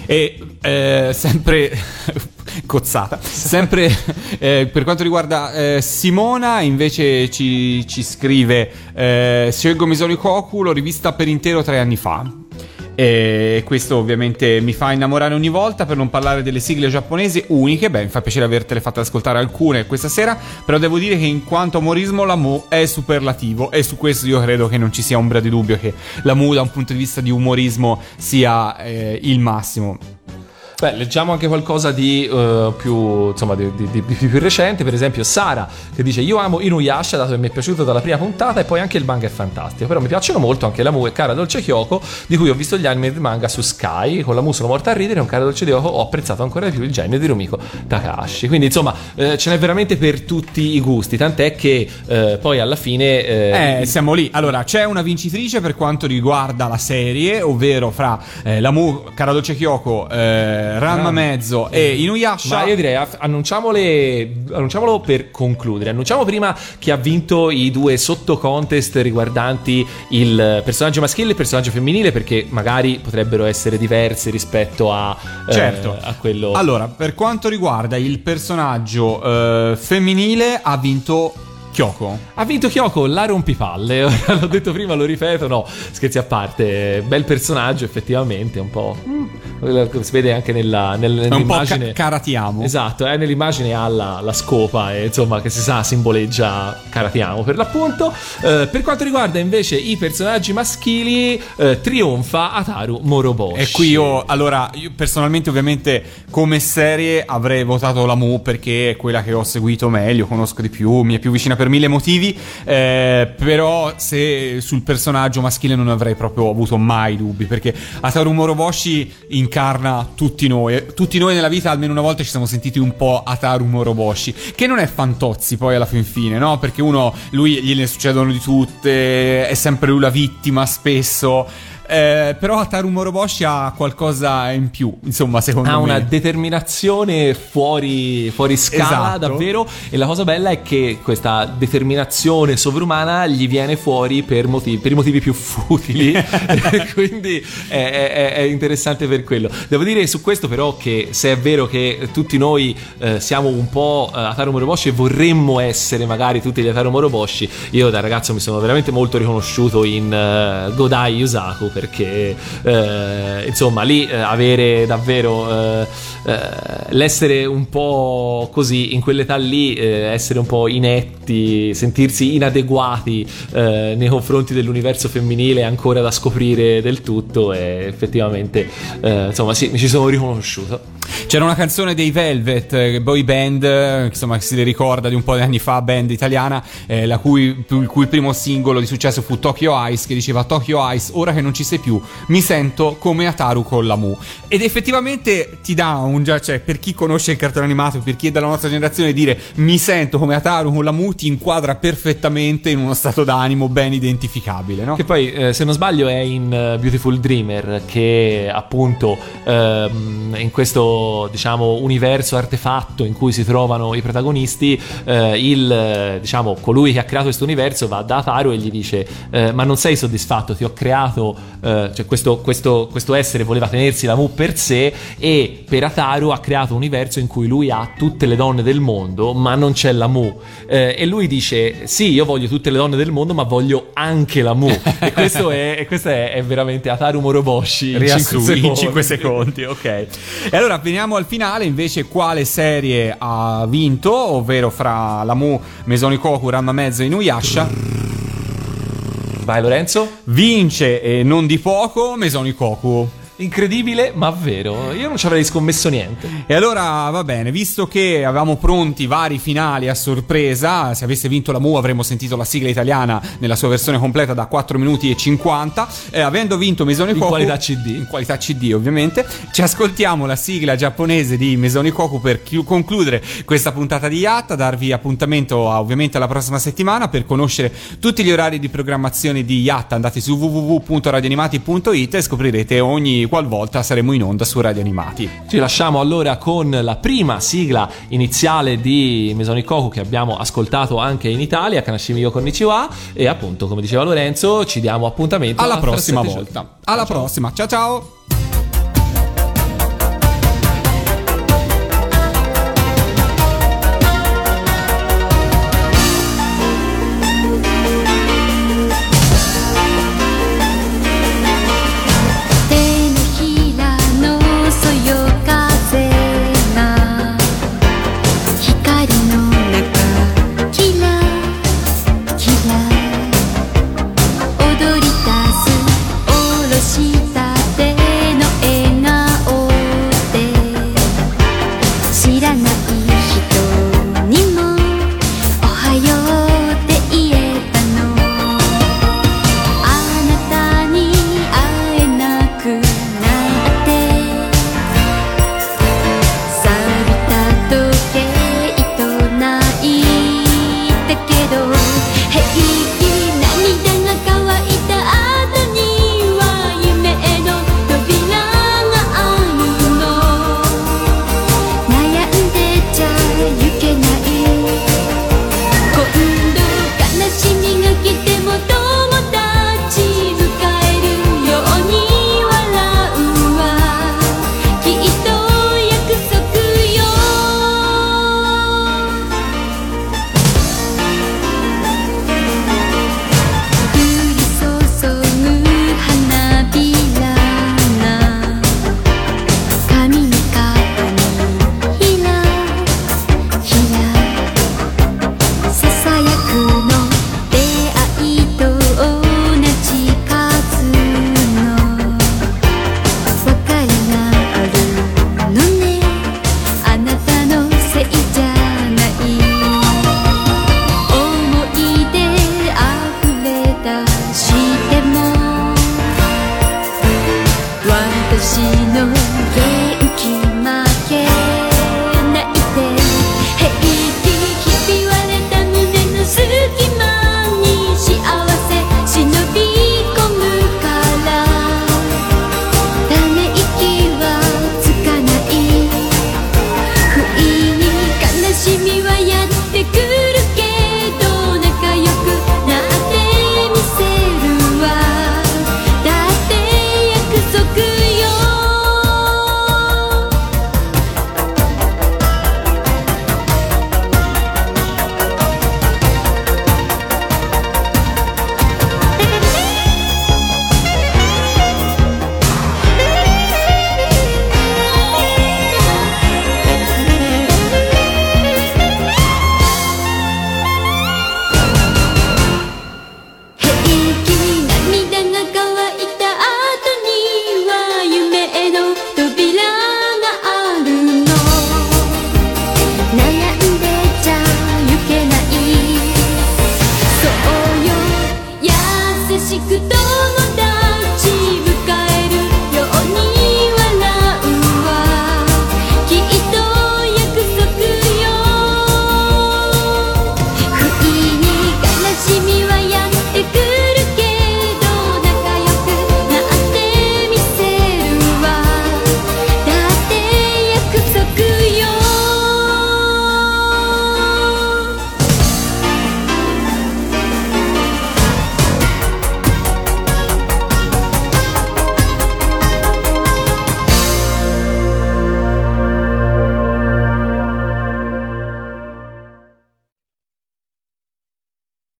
E eh, sempre [laughs] cozzata. Sempre eh, per quanto riguarda eh, Simona, invece ci, ci scrive: eh, Scelgo Misonikoku, l'ho rivista per intero tre anni fa. E questo ovviamente mi fa innamorare ogni volta per non parlare delle sigle giapponesi uniche. Beh, mi fa piacere avertele fatte ascoltare alcune questa sera. Però devo dire che in quanto umorismo la Mu è superlativo. E su questo io credo che non ci sia ombra di dubbio che la Mu da un punto di vista di umorismo sia eh, il massimo. Beh, leggiamo anche qualcosa di eh, più, insomma, di, di- di- di più recente. Per esempio, Sara che dice: Io amo Inuyasha, dato che mi è piaciuto dalla prima puntata, e poi anche il manga è fantastico. Però mi piacciono molto anche la Mu e Cara Dolce Kyoko, di cui ho visto gli anime del manga su Sky. Con la Mu sono morta a ridere, e con Cara Dolce Kyoko ho apprezzato ancora di più il genio di Rumiko Takahashi. Quindi, insomma, eh, ce n'è veramente per tutti i gusti. Tant'è che eh, poi alla fine. eh, Eh, siamo lì. Allora, c'è una vincitrice per quanto riguarda la serie, ovvero fra eh, la Mu, Cara Dolce Kyoko, eh, Ranma Mezzo e Inuyasha. Ma io direi, annunciamolo per concludere. Annunciamo prima chi ha vinto i due sottocontest riguardanti il personaggio maschile e il personaggio femminile, perché magari potrebbero essere diversi rispetto a, eh, Certo. a quello. Allora, per quanto riguarda il personaggio eh, femminile, ha vinto Kyoko. Ha vinto Kyoko, la rompipalle. [laughs] L'ho detto prima, lo ripeto. No, scherzi a parte. Bel personaggio, effettivamente. Un po'. mm, Si vede anche nella, nel- nell'immagine. ca- caratiamo. Esatto, eh, nell'immagine ha la, la scopa e insomma che si sa simboleggia Karatiamo per l'appunto. Eh, per quanto riguarda invece i personaggi maschili, eh, trionfa Ataru Moroboshi. E qui io, allora, io personalmente ovviamente come serie avrei votato la Mu perché è quella che ho seguito meglio, conosco di più, mi è più vicina per mille motivi, eh, però se sul personaggio maschile non avrei proprio avuto mai dubbi perché Ataru Moroboshi incarna tutti noi, tutti noi nella vita almeno una volta ci siamo sentiti un po' Ataru Moroboshi, che non è Fantozzi poi alla fin fine, no? Perché uno, lui gliene succedono di tutte, è sempre lui la vittima spesso. Eh, però Ataru Moroboshi ha qualcosa in più, insomma, secondo ha me. una determinazione fuori, fuori scala, Esatto. davvero. E la cosa bella è che questa determinazione sovrumana gli viene fuori per, motivi, per i motivi più futili. [laughs] [laughs] Quindi è, è- è interessante per quello. Devo dire su questo, però, che se è vero che tutti noi eh, siamo un po' eh, Ataru Moroboshi e vorremmo essere magari tutti gli Ataru Moroboshi, io da ragazzo mi sono veramente molto riconosciuto in eh, Godai Yusaku perché eh, insomma lì eh, avere davvero eh, eh, l'essere un po' così in quell'età lì eh, essere un po' inetti sentirsi inadeguati nei confronti dell'universo femminile ancora da scoprire del tutto e effettivamente insomma sì mi ci sono riconosciuto C'era una canzone dei Velvet, eh, boy band, eh, insomma, si ricorda di un po' di anni fa, band italiana, eh, cui, il cui primo singolo di successo fu Tokyo Ice, che diceva Tokyo Ice, ora che non ci sei più, mi sento come Ataru con la Mu. Ed effettivamente ti dà un già, cioè per chi conosce il cartone animato, per chi è della nostra generazione, dire mi sento come Ataru con la Mu ti inquadra perfettamente in uno stato d'animo ben identificabile, no? Che poi, eh, se non sbaglio, è in eh, Beautiful Dreamer che appunto ehm, in questo diciamo universo artefatto in cui si trovano i protagonisti, eh, il eh, diciamo colui che ha creato questo universo va da Ataru e gli dice: eh, Ma non sei soddisfatto? Ti ho creato, eh, cioè questo, questo- questo essere voleva tenersi la Mu per sé e per Ataru ha creato un universo in cui lui ha tutte le donne del mondo, ma non c'è la Mu. Eh, e lui dice: Sì, io voglio tutte le donne del mondo, ma voglio anche la Mu. e questo è, e questo è, è veramente Ataru Moroboshi in Riassunto 5 in 5 secondi, ok. E allora veniamo al finale invece quale serie ha vinto, ovvero fra la Mu, Mesonikoku, Ranma Mezzo e Inuyasha. Vai Lorenzo. Vince e non di poco Mesonikoku. Incredibile, ma vero. Io non ci avrei scommesso niente. E allora va bene, visto che avevamo pronti vari finali a sorpresa, se avesse vinto la Mu avremmo sentito la sigla italiana nella sua versione completa da 4 minuti e 50. Eh, avendo vinto Mesoni In Koku qualità CD. in qualità CD ovviamente, ci ascoltiamo la sigla giapponese di Mesoni Koku per chi- concludere questa puntata di Yatta, darvi appuntamento a- ovviamente alla prossima settimana per conoscere tutti gli orari di programmazione di Yatta. Andate su www.radioanimati.it e scoprirete ogni qualvolta saremo in onda su Radio Animati. Ci lasciamo allora con la prima sigla iniziale di Mesonikoku che abbiamo ascoltato anche in Italia, Kanashimi Yo Konnichiwa e appunto, come diceva Lorenzo, ci diamo appuntamento Alla prossima volta. Alla prossima. Ciao ciao.